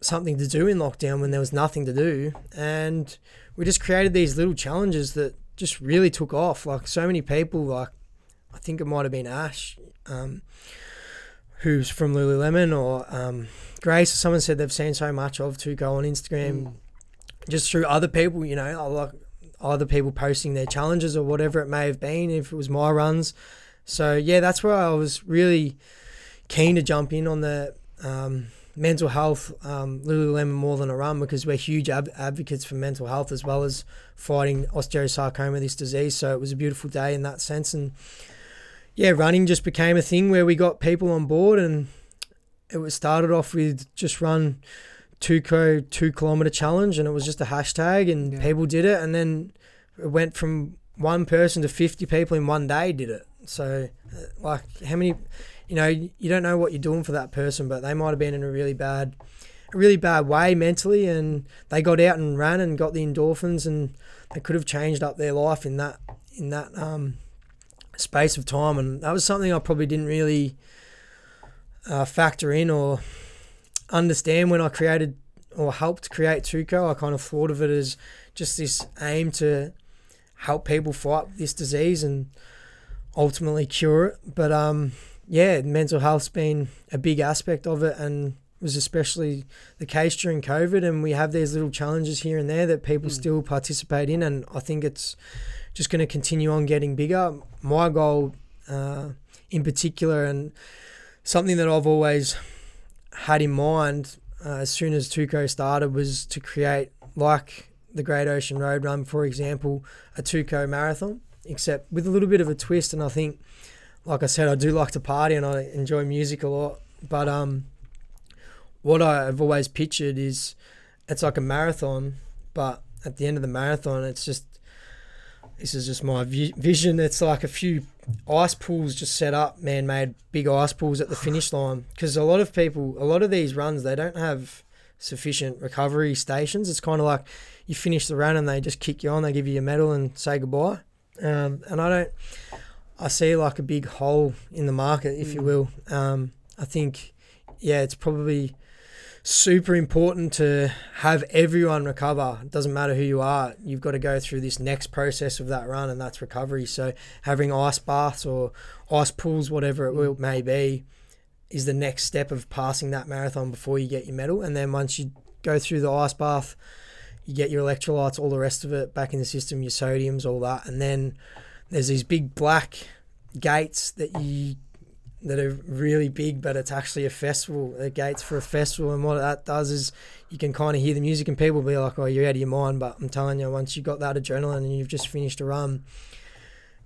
something to do in lockdown when there was nothing to do? And we just created these little challenges that just really took off. Like so many people like i think it might have been ash um, who's from lululemon or um, grace or someone said they've seen so much of Tuco on instagram Mm. just through other people, you know, like other people posting their challenges or whatever it may have been, if it was my runs. So yeah, that's where I was really keen to jump in on the um, mental health um, Lululemon more than a run because we're huge ab- advocates for mental health as well as fighting osteosarcoma, this disease. So it was a beautiful day in that sense, and yeah, running just became a thing where we got people on board, and it was started off with just run Tuco two kilometer challenge and it was just a hashtag and Yeah. people did it and then it went from one person to 50 people in one day did it so uh, like how many you know you don't know what you're doing for that person but they might have been in a really bad a really bad way mentally and they got out and ran and got the endorphins and they could have changed up their life in that in that um, space of time and that was something I probably didn't really uh, factor in or understand when I created or helped create Tuco. I kind of thought of it as just this aim to help people fight this disease and ultimately cure it. But um, yeah, mental health's been a big aspect of it, and was especially the case during COVID, and we have these little challenges here and there that people Mm. still participate in, and I think it's just going to continue on getting bigger. My goal, uh, in particular, and something that I've always had in mind uh, as soon as Tuco started was to create like the Great Ocean Road Run, for example, a Tuco marathon, except with a little bit of a twist. And I think, like I said, I do like to party and I enjoy music a lot. But um, what I've always pictured is it's like a marathon, but at the end of the marathon, it's just this is just my vi- vision. It's like a few ice pools just set up, man-made big ice pools at the finish line. Because a lot of people, a lot of these runs, they don't have sufficient recovery stations. It's kind of like you finish the run and they just kick you on, they give you your medal and say goodbye. Um, and I don't, I see like a big hole in the market, if you Mm. will. Um, I think, yeah, it's probably super important to have everyone recover. It doesn't matter who you are, you've got to go through this next process of that run, and that's recovery. So having ice baths or ice pools, whatever it will, may be, is the next step of passing that marathon before you get your medal. And then once you go through the ice bath, you get your electrolytes, all the rest of it back in the system, your sodiums, all that, and then there's these big black gates that you that are really big, but it's actually a festival. The gates for a festival, and what that does is you can kind of hear the music, and people be like, "Oh, you're out of your mind." But I'm telling you, once you've got that adrenaline and you've just finished a run,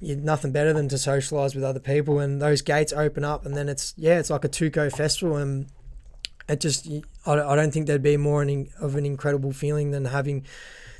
you're nothing better than to socialize with other people, and those gates open up, and then it's yeah, it's like a Tuco festival, and it just I I don't think there'd be more of an incredible feeling than having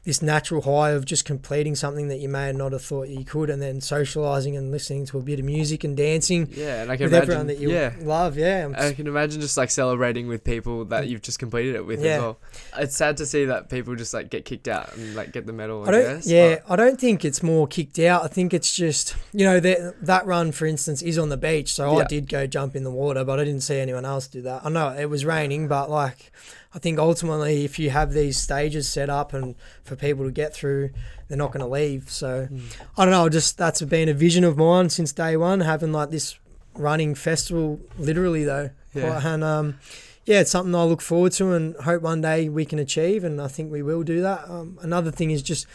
this natural high of just completing something that you may not have thought you could, and then socializing and listening to a bit of music and dancing Yeah, and I can with imagine. everyone that you yeah, love. Yeah, I'm I can imagine just like celebrating with people that you've just completed it with Yeah. as well. It's sad to see that people just like get kicked out and like get the medal. I, I don't. guess, yeah, I don't think it's more kicked out. I think it's just you know that that run, for instance, is on the beach. So I did go jump in the water, but I didn't see anyone else do that. I know it was raining, but like I think ultimately, if you have these stages set up and for people to get through, they're not going to leave. So Mm. I don't know. Just that's been a vision of mine since day one, having like this running festival. Literally though, Yeah. and um, yeah, it's something I look forward to and hope one day we can achieve, and I think we will do that. Um, another thing is just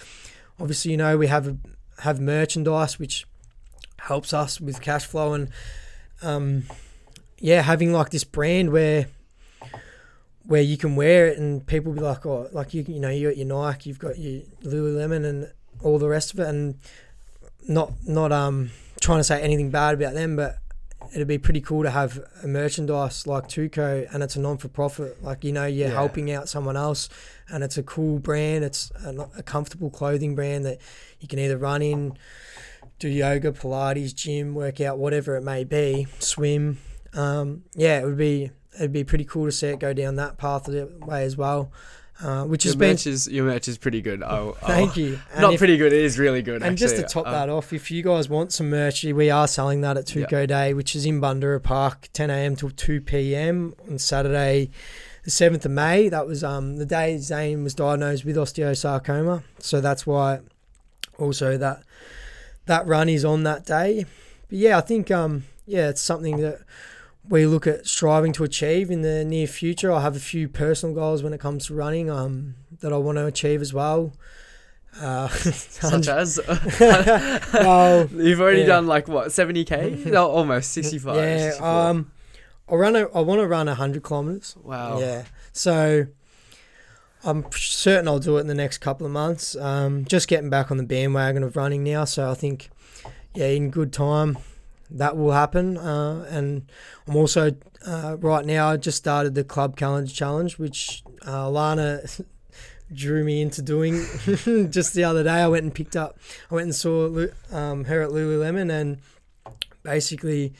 obviously, you know, we have have merchandise which helps us with cash flow and um, yeah, having like this brand where where you can wear it and people be like, oh, like you you know, you got your Nike, you've got your Lululemon and all the rest of it, and not not um trying to say anything bad about them, but it'd be pretty cool to have a merchandise like Tuco and it's a non for profit. Like, you know, you're Yeah. helping out someone else and it's a cool brand. It's a, a comfortable clothing brand that you can either run in, do yoga, Pilates, gym, workout, whatever it may be, swim. Um, yeah, it would be it'd be pretty cool to see it go down that path of the way as well. Uh, which Your has been is your merch is pretty good. I'll, I'll- thank you. And Not if- pretty good. It is really good. and just to top Uh, that off, if you guys want some merch, we are selling that at Yeah. Tuco Day, which is in Bundoora Park, 10 a.m. till 2 p.m. on Saturday, the 7th of May. That was um, the day Zane was diagnosed with osteosarcoma, so that's why also that that run is on that day. But yeah, I think um, yeah, it's something that we look at striving to achieve in the near future. I have a few personal goals when it comes to running um, that I want to achieve as well. Uh, such as well, you've already yeah. done like what seventy k? No, almost sixty five. yeah, um, I run. A, I want to run hundred kilometers. wow. Yeah, so I'm certain I'll do it in the next couple of months. Um, just getting back on the bandwagon of running now, so I think, yeah, in good time, that will happen. Uh, and I'm also uh, right now. I just started the club calendar challenge, which uh, Lana drew me into doing just the other day. I went and picked up. I went and saw um, her at Lululemon, and basically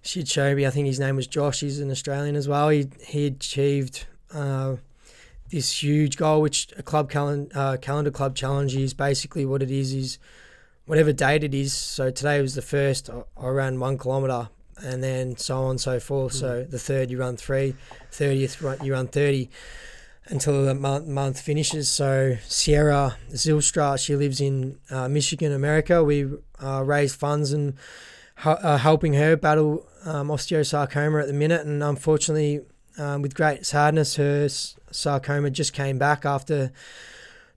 she'd show me. I think his name was Josh. He's an Australian as well. He he achieved uh, this huge goal, which a club calendar uh, calendar club challenge is. Basically, what it is is whatever date it is. So today was the first. I, I ran one kilometer, and then so on and so forth. So the third you run three, thirtieth you run thirty. Until the month, month finishes. So, Sierra Zilstra, she lives in uh, Michigan, America. We uh, raise funds and uh, helping her battle um, osteosarcoma at the minute, and unfortunately, um, with great sadness, her sarcoma just came back after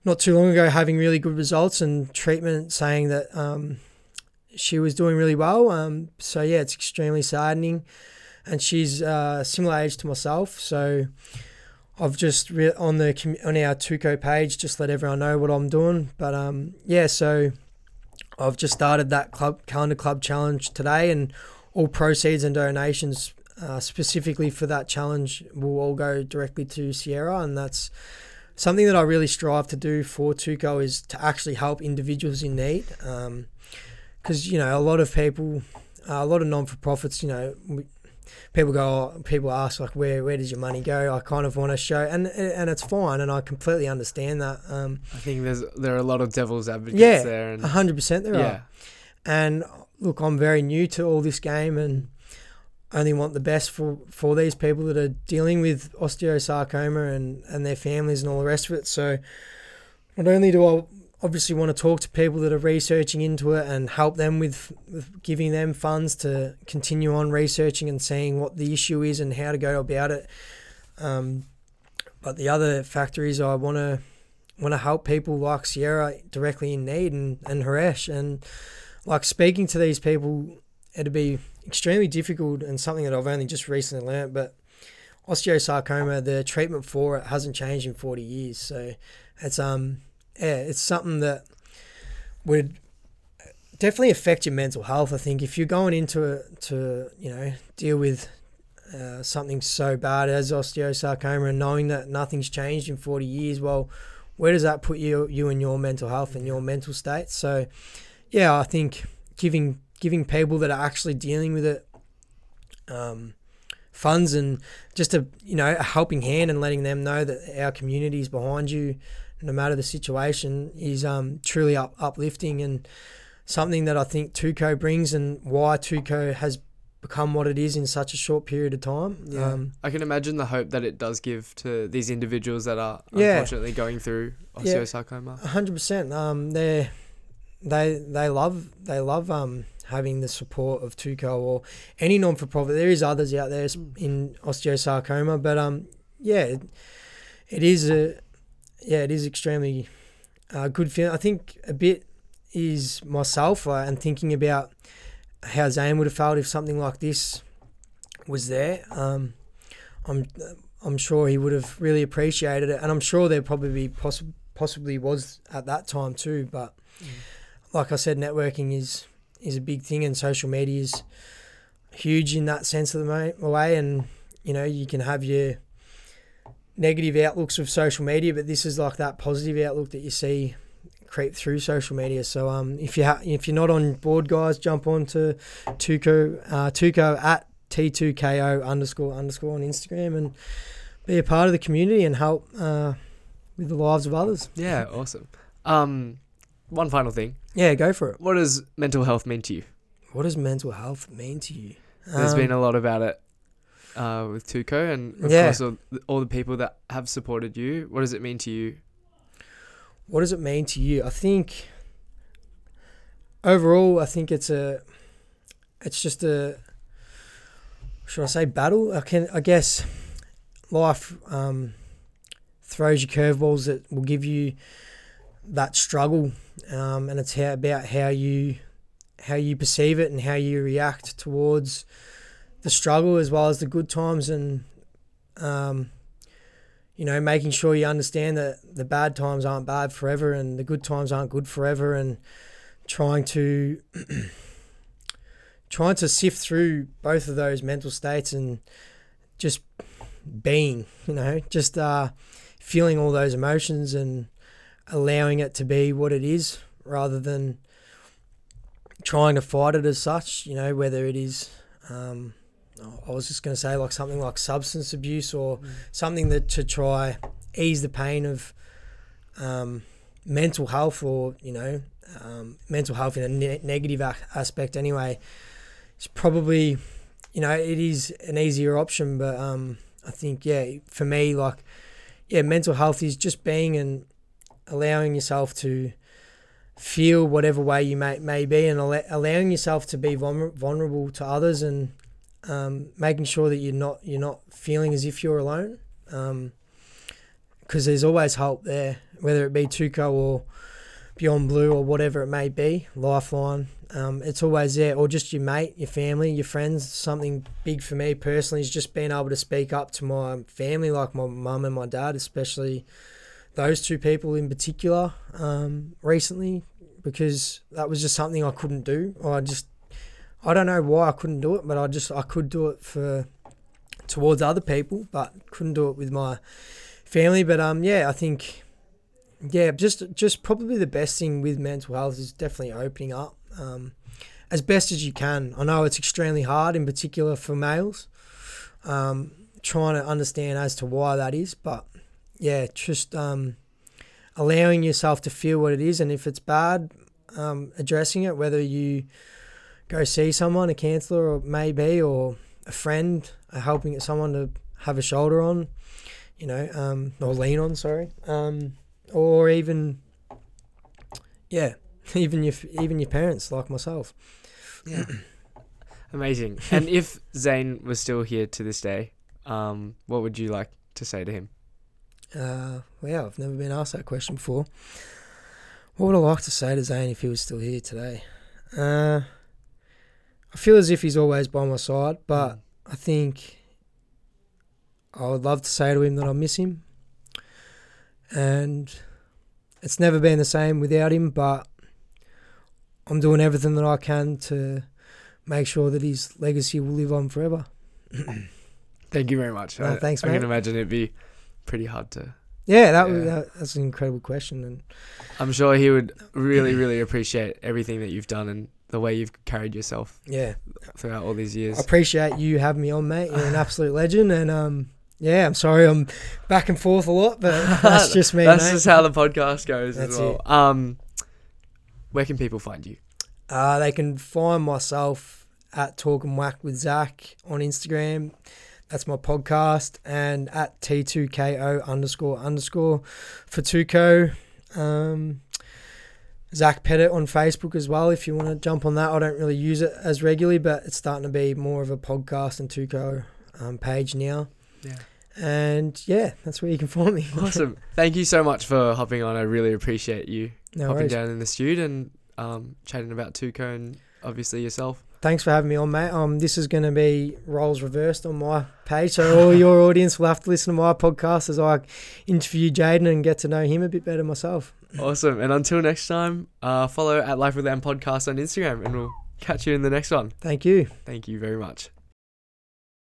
not too long ago having really good results and treatment, saying that um, she was doing really well. Um, so yeah, it's extremely saddening, and she's uh, similar age to myself. So I've just re- on the on our Tuco page just let everyone know what I'm doing. But um, yeah, so I've just started that club calendar club challenge today, and all proceeds and donations uh, specifically for that challenge will all go directly to Sierra, and that's something that I really strive to do for Tuco is to actually help individuals in need. Because you know a lot of people, uh, a lot of non for profits, you know. We, People go, oh, people ask like, where where does your money go? I kind of want to show, and and it's fine, and I completely understand that. Um, I think there's there are a lot of devil's advocates Yeah, there, and hundred percent there are. yeah, And look, I'm very new to all this game and only want the best for, for these people that are dealing with osteosarcoma and, and their families and all the rest of it. So not only do I obviously want to talk to people that are researching into it and help them with, with giving them funds to continue on researching and seeing what the issue is and how to go about it. Um, but the other factor is I want to want to help people like Sierra directly in need and, and Haresh and like speaking to these people it'd be extremely difficult and something that I've only just recently learnt but osteosarcoma the treatment for it hasn't changed in 40 years. So it's um yeah it's something that would definitely affect your mental health I think. If you're going into it to you know deal with uh, something so bad as osteosarcoma and knowing that nothing's changed in 40 years well where does that put you you and your mental health and your mental state? So yeah I think giving giving people that are actually dealing with it um, funds and just a you know a helping hand and letting them know that our community is behind you no matter the situation is um, truly up, uplifting and something that I think Tuco brings and why Tuco has become what it is in such a short period of time. Yeah. Um, I can imagine the hope that it does give to these individuals that are Yeah. unfortunately going through Yeah. osteosarcoma. A hundred percent. Um, they they they love they love um having the support of Tuco or any non for profit. There is others out there in osteosarcoma, but um yeah, it, it is a yeah it is extremely uh, good feeling. I think a bit is myself uh, and thinking about how Zane would have felt if something like this was there. Um, I'm I'm sure he would have really appreciated it, and I'm sure there probably be possi- possibly was at that time too. But like I said, networking is is a big thing, and social media is huge in that sense of the way. And you know, you can have your negative outlooks of social media, but this is like that positive outlook that you see creep through social media. So um, if you ha- if you're not on board, guys, jump on to Tuco uh, Tuco at T2KO underscore underscore on Instagram and be a part of the community and help uh, with the lives of others. Yeah, awesome. Um, one final thing. Yeah, go for it. What does mental health mean to you? What does mental health mean to you? There's Um, been a lot about it uh, with Tuco, and of Yeah. course all, all the people that have supported you. What does it mean to you? what does it mean to you? I think overall, I think it's a, it's just a, should I say battle? I can, I guess, life um, throws you curveballs that will give you that struggle, um, and it's how, about how you, how you perceive it and how you react towards the struggle as well as the good times and. Um, you know, making sure you understand that the bad times aren't bad forever and the good times aren't good forever and trying to trying to sift through both of those mental states and just being, you know, just uh, feeling all those emotions and allowing it to be what it is rather than trying to fight it as such, you know, whether it is um, I was just going to say like something like substance abuse or something that to try ease the pain of um, mental health or you know um, mental health in a ne- negative a- aspect anyway it's probably you know it is an easier option but um, I think yeah for me like yeah mental health is just being and allowing yourself to feel whatever way you may, may be and alla- allowing yourself to be vulner- vulnerable to others and um, making sure that you're not you're not feeling as if you're alone, because there's always help there, whether it be Tuco or Beyond Blue or whatever it may be, Lifeline. Um, it's always there, or just your mate, your family, your friends. Something big for me personally is just being able to speak up to my family, like my mum and my dad, especially those two people in particular um, recently, because that was just something I couldn't do. I just, I don't know why I couldn't do it, but I just I could do it for towards other people, but couldn't do it with my family. But um, yeah, I think yeah, just just probably the best thing with mental health is definitely opening up um, as best as you can. I know it's extremely hard, in particular for males, um, trying to understand as to why that is. But yeah, just um, allowing yourself to feel what it is, and if it's bad, um, addressing it. Whether you go see someone, a counsellor, or maybe, or a friend, uh, helping someone to have a shoulder on, you know, um, or lean on. Sorry. Um, or even yeah, even your even your parents like myself. Yeah. Amazing. And if Zane was still here to this day, um, what would you like to say to him? Uh, wow, I've never been asked that question before. What would I like to say to Zane if he was still here today? Uh, I feel as if he's always by my side, but Mm. I think I would love to say to him that I miss him. And it's never been the same without him, but I'm doing everything that I can to make sure that his legacy will live on forever. Thank you very much. No, I, thanks, I mate. can imagine it'd be pretty hard to. Yeah, that, was Yeah. that that's an incredible question, and I'm sure he would really, really appreciate everything that you've done and the way you've carried yourself yeah, throughout all these years. I appreciate you having me on, mate. You're an absolute legend, and um, yeah, I'm sorry I'm back and forth a lot, but that's just me, That's mate. just how the podcast goes That's as well. Um, where can people find you? Uh, they can find myself at Talk and Whack with Zach on Instagram. That's my podcast, and at T2KO underscore underscore for Tuco. Um, Zach Pettit on Facebook as well. If you want to jump on that, I don't really use it as regularly, but it's starting to be more of a podcast and Tuco um, page now. Yeah. And yeah, that's where you can find me. Awesome. Thank you so much for hopping on. I really appreciate you no hopping worries. down in the studio and um, chatting about Tuco and obviously yourself. Thanks for having me on, mate. Um, this is going to be roles reversed on my page, so all your audience will have to listen to my podcast as I interview Jaden and get to know him a bit better myself. Awesome. And until next time, uh, follow at Life with Lamb podcast on Instagram and we'll catch you in the next one. Thank you. Thank you very much.